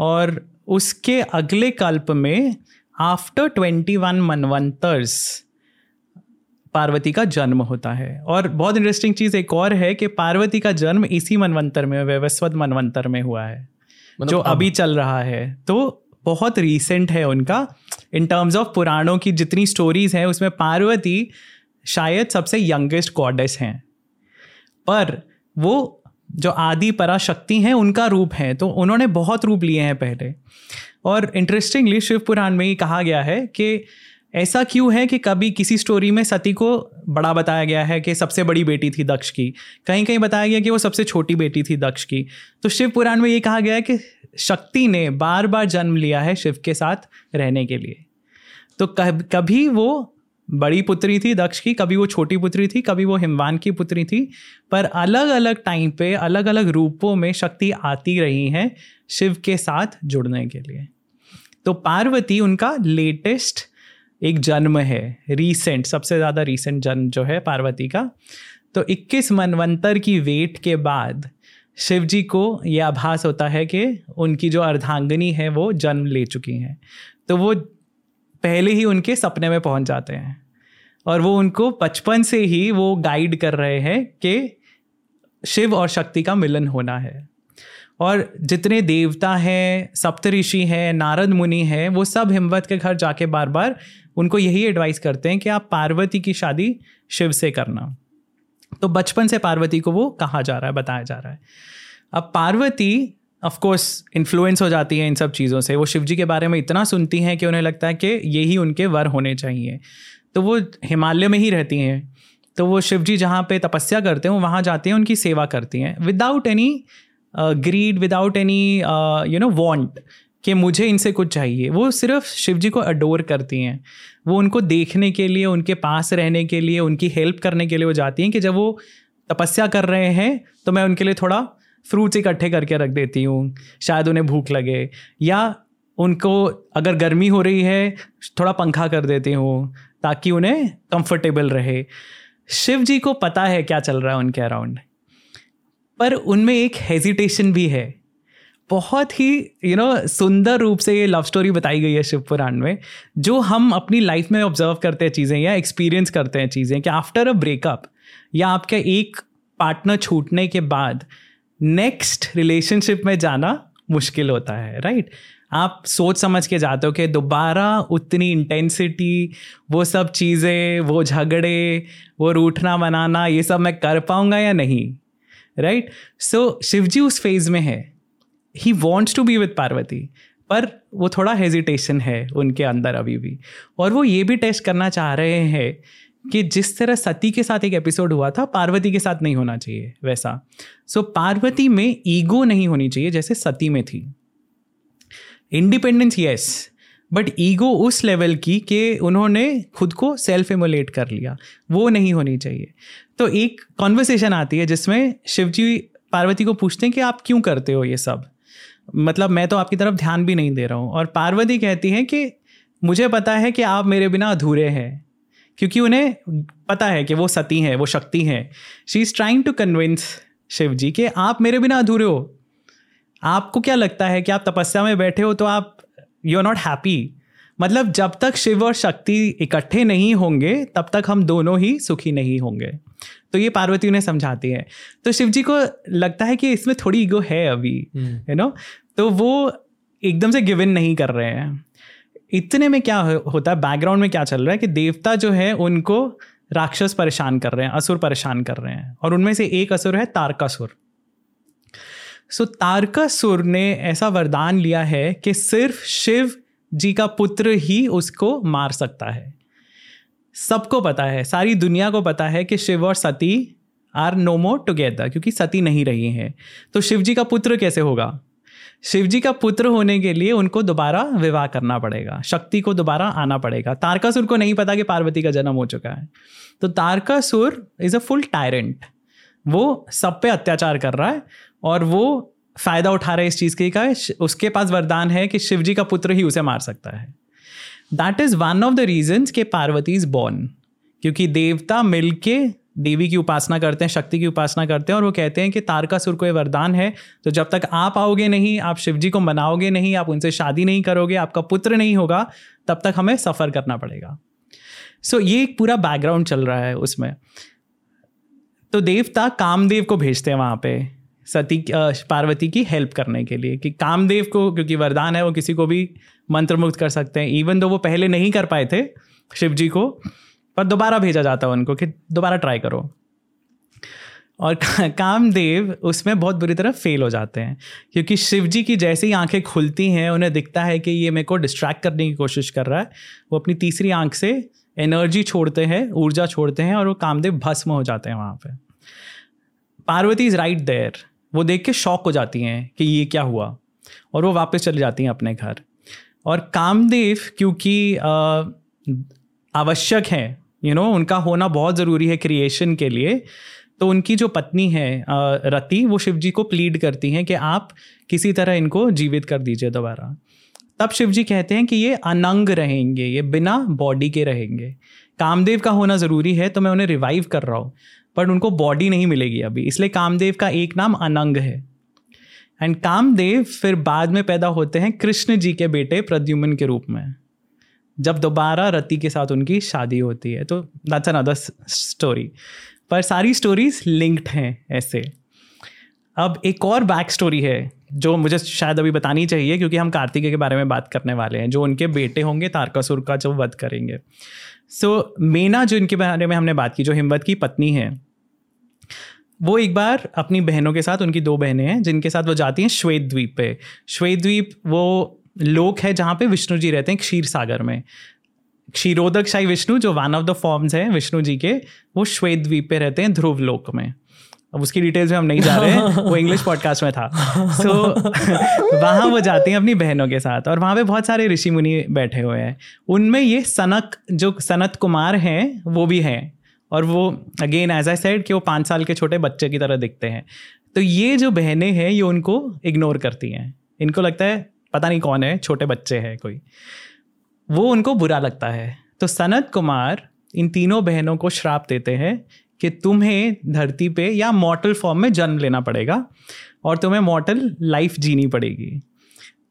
और उसके अगले कल्प में after twenty one manvantars Parvati का जन्म होता है। और बहुत इंटरेस्टिंग चीज़ एक और है कि पार्वती का जन्म इसी मनवंतर में वैवस्वत मनवंतर में हुआ है। मतलब जो अभी चल रहा है। तो बहुत रीसेंट है उनका। इन टर्म्स ऑफ़ पुराणों की जितनी स्टोरीज हैं उसमें पार्वती शायद सबसे यंगेस्ट गॉडेस हैं। पर वो जो आदि पराशक्ति हैं उनका रूप है। तो उन्होंने बहुत रूप लिए हैं पहले। और इंटरेस्टिंगली शिव पुराण में ही कहा गया है कि ऐसा क्यों है कि कभी किसी स्टोरी में सती को बड़ा बताया गया है कि सबसे बड़ी बेटी थी दक्ष की? कहीं कहीं बताया गया कि वो सबसे छोटी बेटी थी दक्ष की। तो शिव पुराण में ये कहा गया है कि शक्ति ने बार बार जन्म लिया है शिव के साथ रहने के लिए। तो कभी वो बड़ी पुत्री थी दक्ष की, कभी वो छोटी पुत्री थी, कभी वो हिमवान की पुत्री थी, पर अलग अलग टाइम पे अलग अलग रूपों में शक्ति आती रही है शिव के साथ जुड़ने के लिए। तो पार्वती उनका लेटेस्ट एक जन्म है रीसेंट सबसे ज़्यादा रीसेंट जन्म जो है पार्वती का। तो 21 मनवंतर की वेट के बाद शिव जी को यह आभास होता है कि उनकी जो अर्धांगनी है, वो जन्म ले चुकी हैं। तो वो पहले ही उनके सपने में पहुँच जाते हैं और वो उनको बचपन से ही वो गाइड कर रहे हैं कि शिव और शक्ति का मिलन होना है। और जितने देवता हैं, सप्तऋषि हैं, नारद मुनि हैं, वो सब हिमवत के घर जाके बार बार उनको यही एडवाइस करते हैं कि आप पार्वती की शादी शिव से करना। तो बचपन से पार्वती को वो कहा जा रहा है, बताया जा रहा है। अब पार्वती ऑफ़ कोर्स इन्फ्लुएंस हो जाती है इन सब चीज़ों से। वो शिव जी के बारे में इतना सुनती हैं कि उन्हें लगता है कि यही उनके वर होने चाहिए। तो वो हिमालय में ही रहती हैं। तो वो शिव जी जहाँ पे तपस्या करते हैं वहाँ जाती हैं, उनकी सेवा करती हैं। Without any greed without any you know want कि मुझे इनसे कुछ चाहिए। वो सिर्फ़ शिव जी को अडोर करती हैं। वो उनको देखने के लिए, उनके पास रहने के लिए, उनकी हेल्प करने के लिए वो जाती हैं कि जब वो तपस्या कर रहे हैं तो मैं उनके लिए थोड़ा फ्रूट्स इकट्ठे करके रख देती हूँ। शायद उन्हें भूख लगे। या उनको अगर गर्मी हो रही है, थोड़ा पंखा कर देती हूँ, ताकि उन्हें कंफर्टेबल रहे। शिव जी को पता है क्या चल रहा है उनके अराउंड पर उनमें एक हेजिटेशन भी है। बहुत ही यू you नो know, सुंदर रूप से ये लव स्टोरी बताई गई है शिव पुराण में जो हम अपनी लाइफ में ऑब्ज़र्व करते हैं चीज़ें या एक्सपीरियंस करते हैं चीज़ें कि आफ्टर अ ब्रेकअप या आपका एक पार्टनर छूटने के बाद नेक्स्ट रिलेशनशिप में जाना मुश्किल होता है राइट आप सोच समझ के जाते हो कि दोबारा उतनी इंटेंसिटी वो सब चीज़ें वो झगड़े वो रूठना बनाना ये सब मैं कर पाऊँगा या नहीं? राइट सो शिवजी उस फ़ेज़ में है. He wants to be with Parvati पर वो थोड़ा हेजिटेशन है उनके अंदर अभी भी. और वो ये भी टेस्ट करना चाह रहे हैं कि जिस तरह सती के साथ एक एपिसोड हुआ था पार्वती के साथ नहीं होना चाहिए वैसा. सो so, पार्वती में ईगो नहीं होनी चाहिए जैसे सती में थी. इंडिपेंडेंस यस बट ईगो उस लेवल की कि उन्होंने खुद को सेल्फ इमोलेट कर लिया। वो नहीं होनी चाहिए। तो एक कॉन्वर्सेशन आती है जिसमें शिवजी पार्वती को पूछते हैं कि आप क्यों करते हो ये सब? मतलब मैं तो आपकी तरफ़ ध्यान भी नहीं दे रहा हूँ। और पार्वती कहती हैं कि मुझे पता है कि आप मेरे बिना अधूरे हैं। क्योंकि उन्हें पता है कि वो सती हैं, वो शक्ति हैं। She is trying to convince Shiv ji कि आप मेरे बिना अधूरे हो। आपको क्या लगता है कि आप तपस्या में बैठे हो तो आप यू आर नॉट हैप्पी मतलब जब तक शिव और शक्ति इकट्ठे नहीं होंगे तब तक हम दोनों ही सुखी नहीं होंगे। तो ये पार्वती उन्हें समझाती है। तो शिव जी को लगता है कि इसमें थोड़ी ईगो है अभी यू हम्म। नो तो वो एकदम से गिवन नहीं कर रहे हैं। इतने में क्या होता है बैकग्राउंड में क्या चल रहा है कि देवता जो है उनको राक्षस परेशान कर रहे हैं असुर परेशान कर रहे हैं। और उनमें से एक असुर है तारकासुर। सो तारकासुर ने ऐसा वरदान लिया है कि सिर्फ़ शिव जी का पुत्र ही उसको मार सकता है। सबको पता है, सारी दुनिया को पता है कि शिव और Sati are no more together क्योंकि सती नहीं रही हैं। तो शिव जी का पुत्र कैसे होगा? शिव जी का पुत्र होने के लिए उनको दोबारा विवाह करना पड़ेगा, शक्ति को दोबारा आना पड़ेगा। तारकासुर को नहीं पता कि पार्वती का जन्म हो चुका है। तो Tarakasur is a full tyrant वो सब पे अत्याचार कर रहा है। और वो फ़ायदा उठा रहा है इस चीज़ के का उसके पास वरदान है कि शिव जी का पुत्र ही उसे मार सकता है। That is one of the reasons के पार्वती इज़ बॉर्न क्योंकि देवता मिलके देवी की उपासना करते हैं शक्ति की उपासना करते हैं और वो कहते हैं कि तारकासुर को ये वरदान है तो जब तक आप आओगे नहीं आप शिव जी को मनाओगे नहीं आप उनसे शादी नहीं करोगे आपका पुत्र नहीं होगा तब तक हमें सफ़र करना पड़ेगा। सो so, ये एक पूरा बैकग्राउंड चल रहा है उसमें। तो देवता कामदेव को भेजते हैं वहाँ पे। सती पार्वती की हेल्प करने के लिए कि कामदेव को, क्योंकि वरदान है, वो किसी को भी मंत्र मुक्त कर सकते हैं इवन दो वो पहले नहीं कर पाए थे शिव जी को, पर दोबारा भेजा जाता है उनको कि दोबारा ट्राई करो। और कामदेव उसमें बहुत बुरी तरह फेल हो जाते हैं, क्योंकि शिव जी की जैसे ही आँखें खुलती हैं, उन्हें दिखता है कि ये मेरे को डिस्ट्रैक्ट करने की कोशिश कर रहा है, वो अपनी तीसरी आँख से एनर्जी छोड़ते हैं, ऊर्जा छोड़ते हैं और वो कामदेव भस्म हो जाते हैं वहाँ पे। पार्वती इज़ राइट देयर वो देख के शौक हो जाती हैं कि ये क्या हुआ। और वो वापस चली जाती हैं अपने घर। और कामदेव, क्योंकि आवश्यक हैं यू नो उनका होना बहुत ज़रूरी है क्रिएशन के लिए। तो उनकी जो पत्नी है रति, वो शिव जी को प्लीड करती हैं कि आप किसी तरह इनको जीवित कर दीजिए दोबारा। तब शिव जी कहते हैं कि ये अनंग रहेंगे, ये बिना बॉडी के रहेंगे। कामदेव का होना ज़रूरी है तो मैं उन्हें रिवाइव कर रहा हूँ। पर उनको बॉडी नहीं मिलेगी अभी। इसलिए कामदेव का एक नाम अनंग है। एंड कामदेव फिर बाद में पैदा होते हैं कृष्ण जी के बेटे प्रद्युमन के रूप में। जब दोबारा रति के साथ उनकी शादी होती है तो दैट्स अनदर स्टोरी पर सारी स्टोरीज लिंक्ड हैं ऐसे। अब एक और बैक स्टोरी है। जो मुझे शायद अभी बतानी चाहिए क्योंकि हम कार्तिकेय के बारे में बात करने वाले हैं जो उनके बेटे होंगे तारकासुर का जो वध करेंगे। सो so, मेना जो इनके बारे में हमने बात की जो हिम्मत की पत्नी है वो एक बार अपनी बहनों के साथ उनकी दो बहनें हैं जिनके साथ वो जाती हैं श्वेत द्वीप पे। श्वेत द्वीप वो लोक है जहाँ पे विष्णु जी रहते हैं क्षीर सागर में। क्षीरोदक शाही विष्णु जो वन ऑफ़ द फॉर्म्स हैं विष्णु जी के वो श्वेत द्वीप पे रहते हैं ध्रुव लोक में। अब उसकी डिटेल्स में हम नहीं जा रहे हैं वो इंग्लिश पॉडकास्ट में था। सो so, वहाँ वो जाते हैं अपनी बहनों के साथ और वहाँ पे बहुत सारे ऋषि मुनि बैठे हुए हैं। उनमें ये सनक जो सनत कुमार हैं वो भी हैं। और वो अगेन एज आई सेड कि वो पाँच साल के छोटे बच्चे की तरह दिखते हैं। तो ये जो बहनें हैं ये उनको इग्नोर करती हैं। इनको लगता है पता नहीं कौन है छोटे बच्चे हैं कोई। वो उनको बुरा लगता है। तो सनत कुमार इन तीनों बहनों को श्राप देते हैं। कि तुम्हें धरती पे या मॉटल फॉर्म में जन्म लेना पड़ेगा और तुम्हें मॉटल लाइफ जीनी पड़ेगी।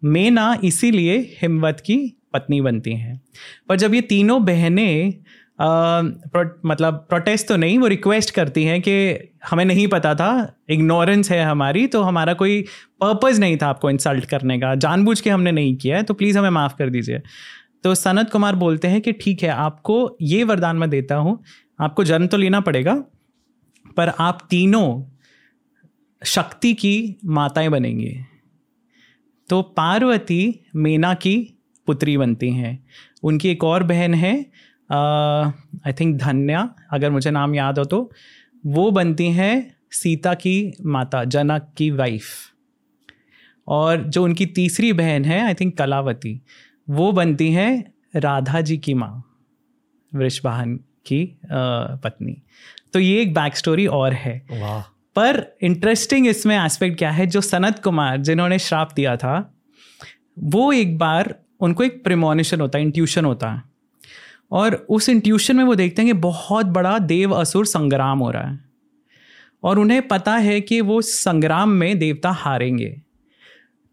मेना इसीलिए हिम्मत की पत्नी बनती हैं। पर जब ये तीनों बहनें प्रो, मतलब प्रोटेस्ट तो नहीं वो रिक्वेस्ट करती हैं कि हमें नहीं पता था इग्नोरेंस है हमारी तो हमारा कोई पर्पज़ नहीं था आपको इंसल्ट करने का। जानबूझ के हमने नहीं किया है तो प्लीज़ हमें माफ़ कर दीजिए। तो सनत कुमार बोलते हैं कि ठीक है, आपको ये वरदान मैं देता हूँ। आपको जन्म तो लेना पड़ेगा, पर आप तीनों शक्ति की माताएँ बनेंगी। तो पार्वती मेना की पुत्री बनती हैं। उनकी एक और बहन है आई थिंक धन्या, अगर मुझे नाम याद हो तो। वो बनती हैं सीता की माता, जनक की वाइफ और जो उनकी तीसरी बहन है आई थिंक कलावती। वो बनती हैं राधा जी की माँ वृषभान की पत्नी। तो ये एक बैक स्टोरी और है। पर इंटरेस्टिंग इसमें एस्पेक्ट क्या है जो सनत कुमार जिन्होंने श्राप दिया था वो एक बार उनको एक प्रिमोनिशन होता है इंट्यूशन होता। है और उस इंट्यूशन में वो देखते हैं कि बहुत बड़ा देव असुर संग्राम हो रहा है। और उन्हें पता है कि वो संग्राम में देवता हारेंगे।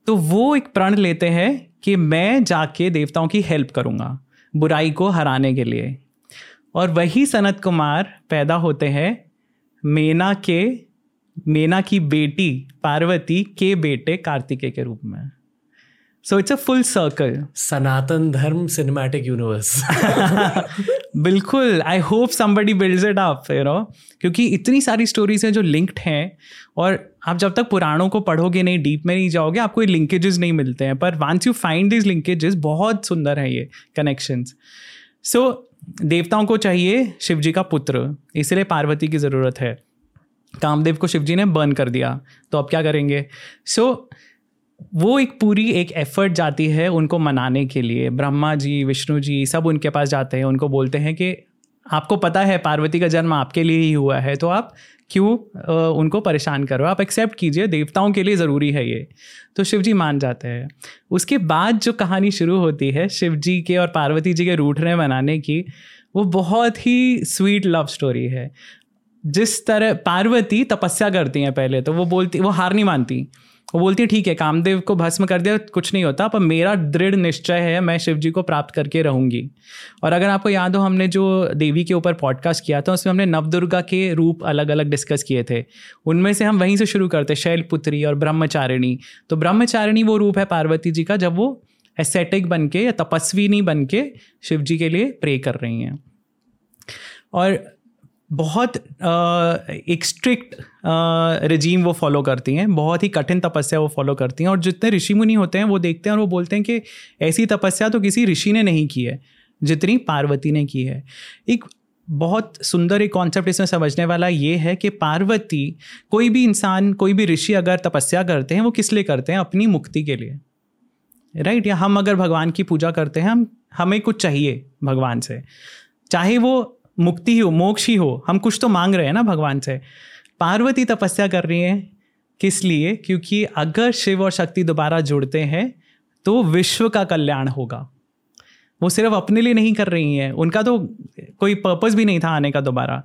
तो वो एक प्रण लेते हैं कि मैं जाके देवताओं की हेल्प करूँगा बुराई को हराने के लिए। और वही सनत कुमार पैदा होते हैं मेना के मेना की बेटी पार्वती के बेटे कार्तिकेय के रूप में। So it's a full circle Sanatan Dharma cinematic universe बिल्कुल I hope somebody builds it up you know क्योंकि इतनी सारी स्टोरीज हैं जो लिंक्ड हैं और आप जब तक पुराणों को पढ़ोगे नहीं डीप में नहीं जाओगे आपको ये लिंकेजेस नहीं मिलते हैं। पर once you find this linkages बहुत सुंदर है ये कनेक्शंस सो so, देवताओं को चाहिए शिव जी का पुत्र इसलिए पार्वती की ज़रूरत है। कामदेव को शिव जी ने बर्न कर दिया तो अब क्या करेंगे? सो so, वो एक पूरी एक एफर्ट जाती है उनको मनाने के लिए। ब्रह्मा जी विष्णु जी सब उनके पास जाते हैं उनको बोलते हैं कि आपको पता है पार्वती का जन्म आपके लिए ही हुआ है तो आप क्यों उनको परेशान करो। आप एक्सेप्ट कीजिए, देवताओं के लिए ज़रूरी है ये। तो शिव जी मान जाते हैं। उसके बाद जो कहानी शुरू होती है, शिव जी के और पार्वती जी के रूठने मनाने की, वो बहुत ही स्वीट लव स्टोरी है। जिस तरह पार्वती तपस्या करती हैं पहले तो वो बोलती, वो हार नहीं मानती। वो बोलती है, ठीक है, कामदेव को भस्म कर दिया, कुछ नहीं होता, पर मेरा दृढ़ निश्चय है, मैं शिव जी को प्राप्त करके रहूँगी। और अगर आपको याद हो, हमने जो देवी के ऊपर पॉडकास्ट किया था, उसमें हमने नवदुर्गा के रूप अलग अलग डिस्कस किए थे। उनमें से हम वहीं से शुरू करते, शैलपुत्री और ब्रह्मचारिणी। तो ब्रह्मचारिणी वो रूप है पार्वती जी का, जब वो एसेटिक बन के या तपस्विनी बन के शिव जी के लिए प्रे कर रही हैं। और बहुत एक स्ट्रिक्ट रजीम वो फॉलो करती हैं, बहुत ही कठिन तपस्या वो फॉलो करती हैं और जितने ऋषि मुनि होते हैं वो देखते हैं और वो बोलते हैं कि ऐसी तपस्या तो किसी ऋषि ने नहीं की है, जितनी पार्वती ने की है। एक बहुत सुंदर एक कॉन्सेप्ट इसमें समझने वाला ये है कि पार्वती कोई भी इंसान, कोई भी ऋषि अगर तपस्या करते हैं, वो किस लिए करते हैं? अपनी मुक्ति के लिए। राइट या हम अगर भगवान की पूजा करते हैं, हम, हमें कुछ चाहिए भगवान से। चाहे वो मुक्ति ही हो, मोक्ष ही हो। हम कुछ तो मांग रहे हैं ना भगवान से। पार्वती तपस्या कर रही हैं। किस लिए? क्योंकि अगर शिव और शक्ति दोबारा जुड़ते हैं तो विश्व का कल्याण होगा। वो सिर्फ़ अपने लिए नहीं कर रही हैं। उनका तो कोई पर्पज़ भी नहीं था आने का दोबारा।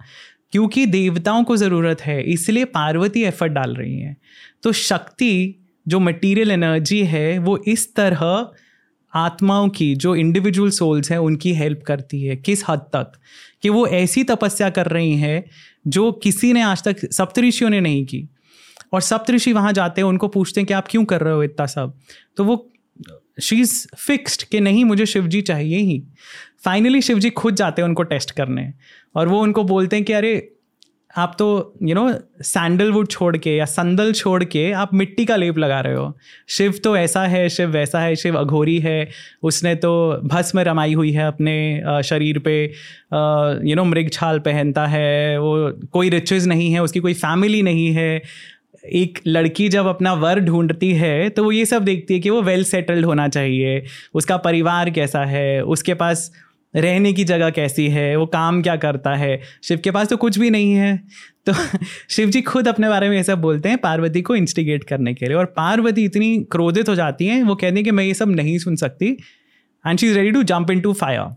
क्योंकि देवताओं को ज़रूरत है, इसलिए पार्वती एफर्ट डाल रही हैं। तो शक्ति, जो मटेरियल एनर्जी है, वो इस तरह आत्माओं की, जो इंडिविजुअल सोल्स हैं, उनकी हेल्प करती है। किस हद तक? कि वो ऐसी तपस्या कर रही हैं, जो किसी ने आज तक सप्तऋषियों ने नहीं की। और सप्तऋषि वहाँ जाते हैं, उनको पूछते हैं कि आप क्यों कर रहे हो इतना सब? तो वो शी इज़ फिक्स्ड कि नहीं, मुझे शिव जी चाहिए ही। फाइनली शिव जी खुद जाते हैं उनको टेस्ट करने। और वो उनको बोलते हैं कि अरे आप तो यू नो सैंडलवुड छोड़ के या संदल छोड़ के आप मिट्टी का लेप लगा रहे हो। शिव तो ऐसा है, शिव वैसा है, शिव अघोरी है। उसने तो भस्म रमाई हुई है अपने शरीर पे। यू नो मृग छाल पहनता है, वो कोई रिचेज नहीं है, उसकी कोई फैमिली नहीं है। एक लड़की जब अपना वर ढूंढती है तो वो ये सब देखती है कि वो वेल सेटल्ड होना चाहिए। उसका परिवार कैसा है? उसके पास रहने की जगह कैसी है, वो काम क्या करता है? शिव के पास तो कुछ भी नहीं है। तो शिव जी खुद अपने बारे में ये सब बोलते हैं पार्वती को इंस्टिगेट करने के लिए। और पार्वती इतनी क्रोधित हो जाती हैं, वो कहती हैं कि मैं ये सब नहीं सुन सकती। And she is ready to jump into fire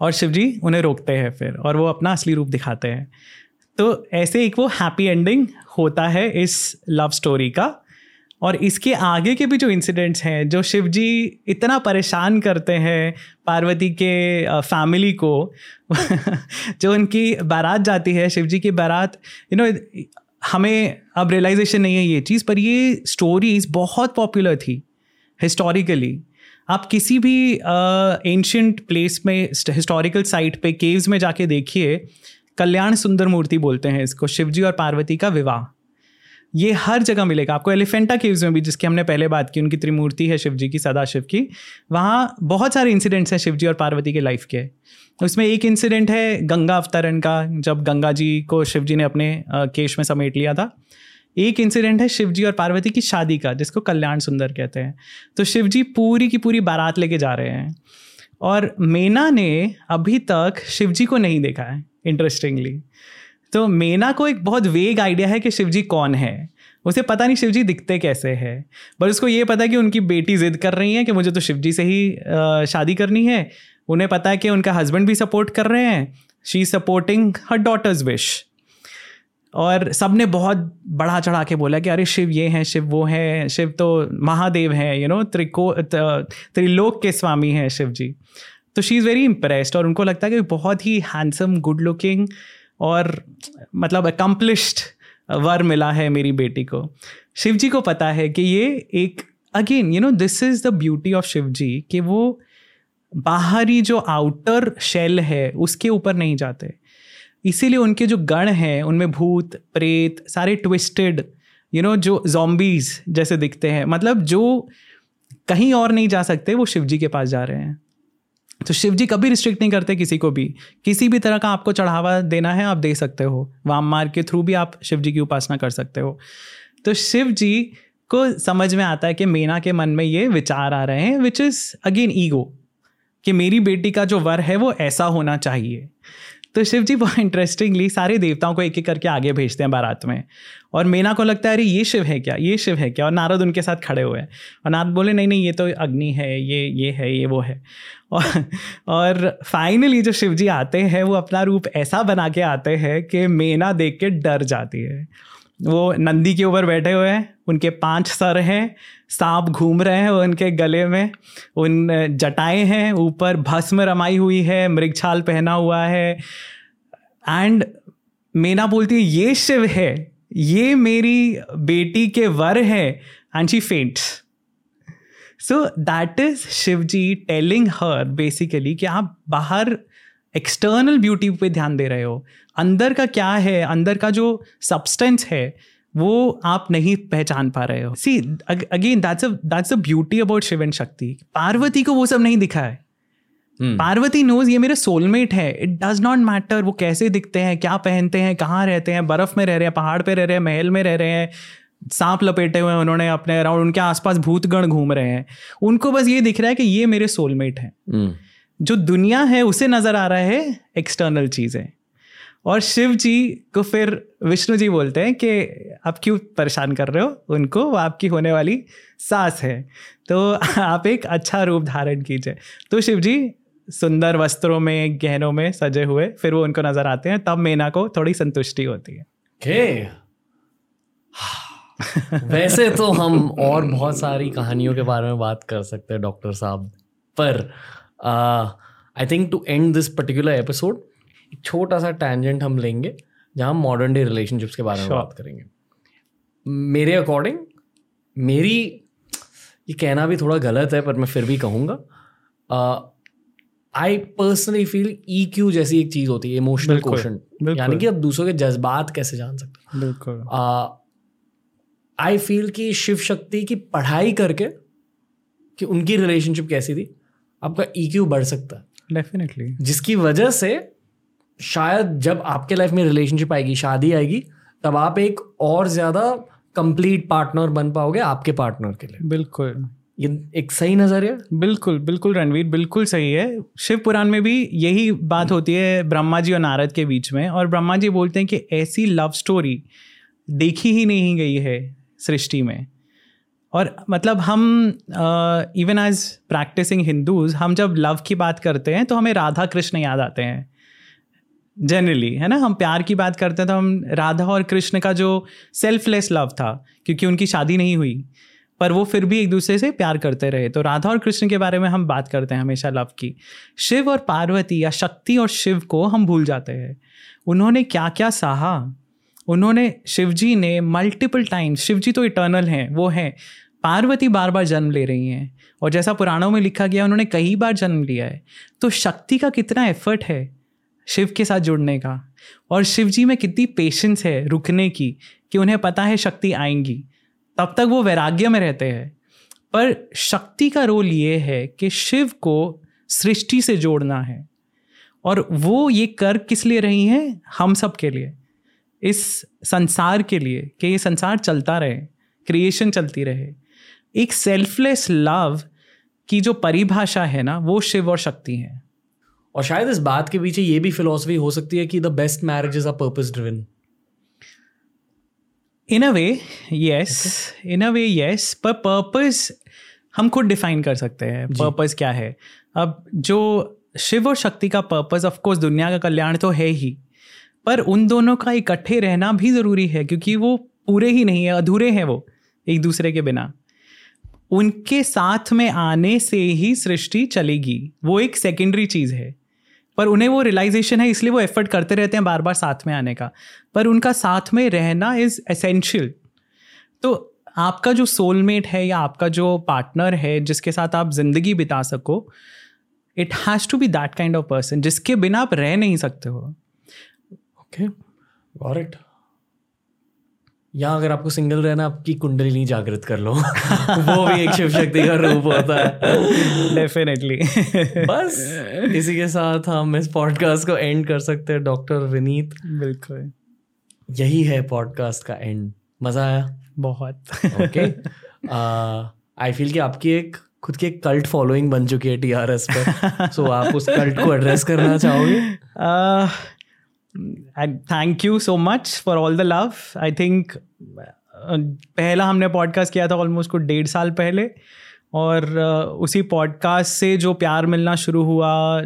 और शिव जी उन्हें रोकते हैं फिर, और वो अपना असली रूप दिखाते हैं। तो ऐसे एक वो हैप्पी एंडिंग होता है इस लव स्टोरी का। और इसके आगे के भी जो इंसिडेंट्स हैं, जो शिव जी इतना परेशान करते हैं पार्वती के फैमिली को, जो उनकी बारात जाती है शिव जी की बारात यू नो हमें अब रियलाइजेशन नहीं है ये चीज़, पर ये स्टोरीज बहुत पॉपुलर थी हिस्टोरिकली आप किसी भी एंशंट प्लेस में हिस्टोरिकल साइट पे केव्स में जाके देखिए, कल्याण सुंदर मूर्ति बोलते हैं इसको, शिवजी और पार्वती का विवाह। ये हर जगह मिलेगा। आपको एलिफेंटा केव्स में भी, जिसकी हमने पहले बात की, उनकी त्रिमूर्ति है शिव जी की, सदाशिव की, वहाँ बहुत सारे इंसिडेंट्स हैं शिव जी और पार्वती के लाइफ के। उसमें एक इंसिडेंट है गंगा अवतरण का, जब गंगा जी को शिव जी ने अपने केश में समेट लिया था। एक इंसिडेंट है शिव जी और पार्वती की शादी का, जिसको कल्याण सुंदर कहते हैं। तो शिव जी पूरी की पूरी बारात लेके जा रहे हैं। और मेना ने अभी तक शिव जी को नहीं देखा है इंटरेस्टिंगली तो मेना को एक बहुत वेग आइडिया है कि शिव जी कौन है। उसे पता नहीं शिवजी दिखते कैसे है। पर उसको ये पता है कि उनकी बेटी जिद कर रही है कि मुझे तो शिव जी से ही शादी करनी है। उन्हें पता है कि उनका हस्बैंड भी सपोर्ट कर रहे हैं। She supporting her daughters wish और सबने बहुत बढ़ा चढ़ा के बोला कि अरे शिव ये हैं, शिव वो हैं, शिव तो महादेव हैं यू नो त्रिको त्रिलोक के स्वामी हैं शिव जी तो शी इज़ वेरी इम्प्रेस्ड और उनको लगता है कि बहुत ही हैंडसम गुड लुकिंग और मतलब अकम्पलिश्ड वर मिला है मेरी बेटी को। शिव जी को पता है कि ये एक again you know this is the beauty of Shiv ji कि वो बाहरी जो आउटर शेल है, उसके ऊपर नहीं जाते। इसीलिए उनके जो गण हैं, उनमें भूत, प्रेत, सारे ट्विस्टेड यू नो जो जॉम्बीज जैसे दिखते हैं मतलब जो कहीं और नहीं जा सकते, वो शिव जी के पास जा रहे हैं। तो शिव जी कभी रिस्ट्रिक्ट नहीं करते किसी को भी। किसी भी तरह का आपको चढ़ावा देना है, आप दे सकते हो। वाम मार्ग के थ्रू भी आप शिव जी की उपासना कर सकते हो। तो शिव जी को समझ में आता है कि मीना के मन में ये विचार आ रहे हैं विच इज़ अगेन ईगो कि मेरी बेटी का जो वर है वो ऐसा होना चाहिए। तो शिव जी बहुत इंटरेस्टिंगली सारे देवताओं को एक एक करके आगे भेजते हैं बारात में। और मीना को लगता है, अरे, ये शिव है क्या? ये शिव है क्या? और नारद उनके साथ खड़े हुए हैं। और नारद बोले, नहीं नहीं, ये तो अग्नि है, ये ये है, ये वो है। और और फाइनली जो शिव जी आते हैं, वो अपना रूप ऐसा बना के आते हैं कि मेना देख के डर जाती है। वो नंदी के ऊपर बैठे हुए हैं, उनके पाँच सर हैं सांप घूम रहे हैं उनके गले में। उन जटाएँ हैं, ऊपर भस्म रमाई हुई है, मृगछाल पहना हुआ है। एंड मीना बोलती है, ये शिव है, ये मेरी बेटी के वर है। And she faints so that is Shiv ji telling her basically कि आप बाहर एक्सटर्नल ब्यूटी पे ध्यान दे रहे हो। अंदर का क्या है? अंदर का जो सब्सटेंस है वो आप नहीं पहचान पा रहे हो। See again that's that's a beauty about Shiv and Shakti Parvati को वो सब नहीं दिखा है। Hmm. पार्वती नोज़ ये मेरे सोलमेट है। इट डज नॉट मैटर वो कैसे दिखते हैं क्या पहनते हैं कहाँ रहते हैं बर्फ़ में रह रहे हैं पहाड़ पे रह रहे हैं महल में रह रहे हैं सांप लपेटे हुए हैं उन्होंने अपने अराउंड उनके आसपास भूतगण घूम रहे हैं। उनको बस ये दिख रहा है कि ये मेरे सोलमेट हैं। Hmm. जो दुनिया है उसे नज़र आ रहा है एक्सटर्नल चीज़ें। और शिव जी को फिर विष्णु जी बोलते हैं कि आप क्यों परेशान कर रहे हो? उनको वो आपकी होने वाली सास है। तो आप एक अच्छा रूप धारण कीजिए। तो शिव जी सुंदर वस्त्रों में, गहनों में सजे हुए, फिर वो उनको नज़र आते हैं, तब मेना को थोड़ी संतुष्टि होती है. वैसे तो हम और बहुत सारी कहानियों के बारे में बात कर सकते हैं, डॉक्टर साहब। पर I think to end this particular episode एक छोटा सा टैंजेंट हम लेंगे जहाँ हम मॉडर्न डे रिलेशनशिप्स के बारे में बात करेंगे। मेरे अकॉर्डिंग मेरी ये कहना भी थोड़ा गलत है पर मैं फिर भी कहूँगा I personally feel E Q जैसी एक चीज़ होती है इमोशनल क्वेश्चन यानी कि अब दूसरों के जज्बात कैसे जान सकते बिल्कुल। आई फील कि शिव शक्ति की पढ़ाई करके कि उनकी रिलेशनशिप कैसी थी आपका ई क्यू बढ़ सकता है। डेफिनेटली जिसकी वजह से शायद जब आपके लाइफ में रिलेशनशिप आएगी शादी आएगी तब आप एक और ज़्यादा कंप्लीट पार्टनर बन पाओगे आपके पार्टनर के लिए। बिल्कुल। ये एक सही नज़रिया? बिल्कुल बिल्कुल रणवीर बिल्कुल सही है। शिव पुराण में भी यही बात होती है ब्रह्मा जी और नारद के बीच में और ब्रह्मा जी बोलते हैं कि ऐसी लव स्टोरी देखी ही नहीं गई है सृष्टि में। और मतलब हम इवन एज प्रैक्टिसिंग हिंदूज हम जब लव की बात करते हैं तो हमें राधा कृष्ण याद आते हैं। जनरली है ना? हम प्यार की बात करते हैं तो हम राधा और कृष्ण का जो सेल्फलेस लव था, क्योंकि उनकी शादी नहीं हुई, पर वो फिर भी एक दूसरे से प्यार करते रहे। तो राधा और कृष्ण के बारे में हम बात करते हैं हमेशा लव की। शिव और पार्वती या शक्ति और शिव को हम भूल जाते हैं। उन्होंने क्या क्या सहा? उन्होंने शिवजी ने मल्टीपल टाइम्स शिवजी तो इटर्नल हैं, वो हैं, पार्वती बार बार जन्म ले रही हैं, और जैसा पुराणों में लिखा गया, उन्होंने कई बार जन्म लिया है। तो शक्ति का कितना एफर्ट है? शिव के साथ जुड़ने का। और शिव जी में कितनी पेशेंस है रुकने की कि उन्हें पता है शक्ति आएँगी। तब तक वो वैराग्य में रहते हैं। पर शक्ति का रोल ये है कि शिव को सृष्टि से जोड़ना है। और वो ये कर किस लिए रही हैं? हम सब के लिए। इस संसार के लिए कि ये संसार चलता रहे क्रिएशन चलती रहे। एक सेल्फलेस लव की जो परिभाषा है ना, वो शिव और शक्ति है। और शायद इस बात के पीछे ये भी फिलोसफी हो सकती है कि the best marriages are purpose driven in a way yes in a way yes पर पर्पस हम खुद डिफाइन कर सकते हैं। पर्पस क्या है? अब जो शिव और शक्ति का पर्पस ऑफ़ कोर्स दुनिया का कल्याण तो है ही। पर उन दोनों का इकट्ठे रहना भी ज़रूरी है क्योंकि वो पूरे ही नहीं है अधूरे हैं वो एक दूसरे के बिना। उनके साथ में आने से ही सृष्टि चलेगी। वो एक सेकेंडरी चीज़ है। पर उन्हें वो रियलाइजेशन है, इसलिए वो एफर्ट करते रहते हैं बार बार साथ में आने का। पर उनका साथ में रहना इज़ एसेंशियल तो आपका जो सोलमेट है या आपका जो पार्टनर है, जिसके साथ आप ज़िंदगी बिता सको it has to be that kind of person जिसके बिना आप रह नहीं सकते हो। ओके गॉट इट या अगर आपको सिंगल रहना आपकी कुंडली जागृत कर लो। वो भी एक शिव शक्ति का रूप होता है। डेफिनेटली बस इसी के साथ हम इस पॉडकास्ट को एंड कर सकते हैं डॉक्टर विनीत बिल्कुल। यही है पॉडकास्ट का एंड मज़ा आया? बहुत। ओके आई फील कि आपकी एक खुद की एक कल्ट फॉलोइंग बन चुकी है टीआरएस पे। सो so, आप उस कल्ट को एड्रेस करना चाहोगे? And thank you so much for all the love I think पहला हमने पॉडकास्ट किया था ऑलमोस्ट कुछ डेढ़ साल पहले और uh, उसी पॉडकास्ट से जो प्यार मिलना शुरू हुआ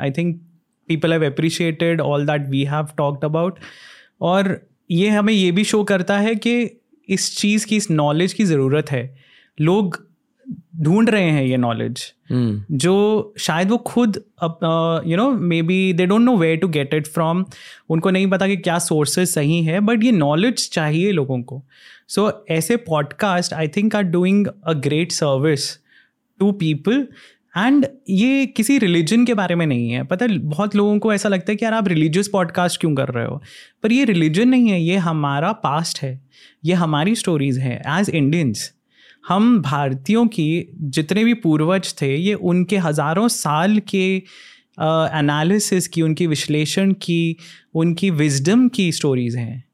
I think people have appreciated all that we have talked about और ये हमें ये भी शो करता है कि इस चीज़ की इस नॉलेज की ज़रूरत है। लोग ढूंढ रहे हैं ये नॉलेज Hmm. जो शायद वो खुद you know maybe they don't know where to get it from उनको नहीं पता कि क्या सोर्सेज सही है बट ये नॉलेज चाहिए लोगों को। सो so, ऐसे podcast I think are doing a great service to people and ये किसी रिलीजन के बारे में नहीं है। पता है बहुत लोगों को ऐसा लगता है कि यार आप रिलीजियस पॉडकास्ट क्यों कर रहे हो? पर ये रिलीजन नहीं है ये हमारा पास्ट है। ये हमारी स्टोरीज हैं एज इंडियंस हम भारतीयों की जितने भी पूर्वज थे ये उनके हज़ारों साल के एनालिसिस uh, की उनकी विश्लेषण की उनकी विजडम की स्टोरीज़ हैं।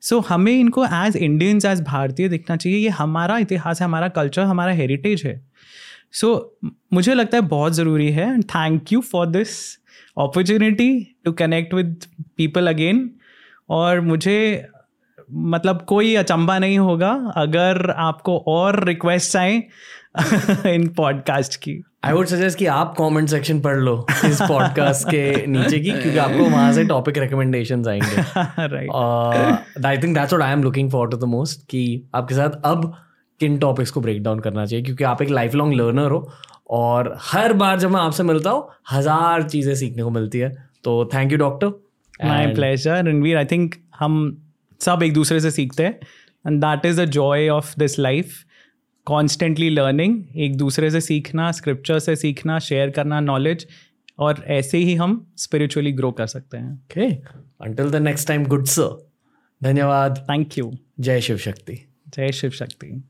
सो so, हमें इनको एज इंडियंस एज भारतीय दिखना चाहिए। ये हमारा इतिहास है हमारा कल्चर हमारा हेरिटेज है। सो so, मुझे लगता है बहुत ज़रूरी है and thank you for this opportunity to connect with people again और मुझे मतलब कोई अचंबा नहीं होगा अगर आपको और रिक्वेस्ट आए इन पॉडकास्ट की। आई वुड सजेस्ट कि आप कमेंट सेक्शन पढ़ लो इस पॉडकास्ट के नीचे की क्योंकि आपको वहाँ से टॉपिक रिकमेंडेशंस आएँगे। Right I think that's what I am looking for to the most कि आपके साथ अब किन टॉपिक्स को ब्रेक डाउन करना चाहिए क्योंकि आप एक लाइफ लॉन्ग लर्नर हो और हर बार जब मैं आपसे मिलता हूँ हज़ार चीज़ें सीखने को मिलती है। तो thank you doctor my pleasure Ranveer I think हम सब एक दूसरे से सीखते हैं। And that is the joy of this life constantly learning एक दूसरे से सीखना स्क्रिप्चर से सीखना शेयर करना नॉलेज और ऐसे ही हम स्पिरिचुअली ग्रो कर सकते हैं। Okay until the next time good sir धन्यवाद। थैंक यू जय शिव शक्ति। जय शिव शक्ति।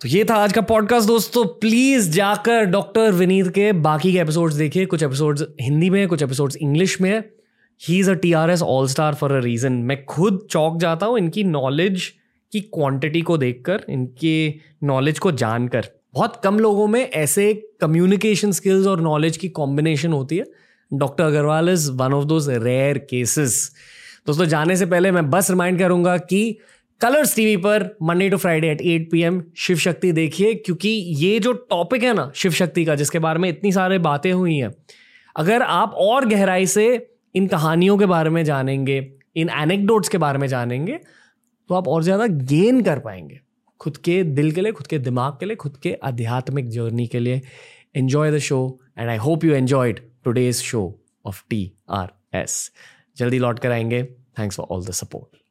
तो ये था आज का पॉडकास्ट दोस्तों। प्लीज़ जाकर डॉक्टर विनीत के बाकी के एपिसोड्स देखिए। कुछ एपिसोड्स हिंदी में कुछ एपिसोड्स इंग्लिश में। He is a T R S all star for a reason मैं खुद चौक जाता हूँ इनकी नॉलेज की क्वांटिटी को देखकर, इनके नॉलेज को जानकर। बहुत कम लोगों में ऐसे कम्युनिकेशन स्किल्स और नॉलेज की कॉम्बिनेशन होती है। Doctor Agarwal is one of those rare cases दोस्तों, जाने से पहले मैं बस रिमाइंड करूँगा कि कलर्स टीवी पर Monday to Friday at eight P M Shiv Shakti देखिए, क्योंकि ये जो टॉपिक है ना शिव शक्ति का, जिसके बारे में इतनी सारी बातें हुई हैं, अगर आप और गहराई से इन कहानियों के बारे में जानेंगे, इन एनेक्डोट्स के बारे में जानेंगे तो आप और ज़्यादा गेन कर पाएँगे। खुद के दिल के लिए, खुद के दिमाग के लिए, खुद के आध्यात्मिक जर्नी के लिए। Enjoy the show and I hope you enjoyed today's show of T R S जल्दी लौट कर आएँगे। Thanks for all the support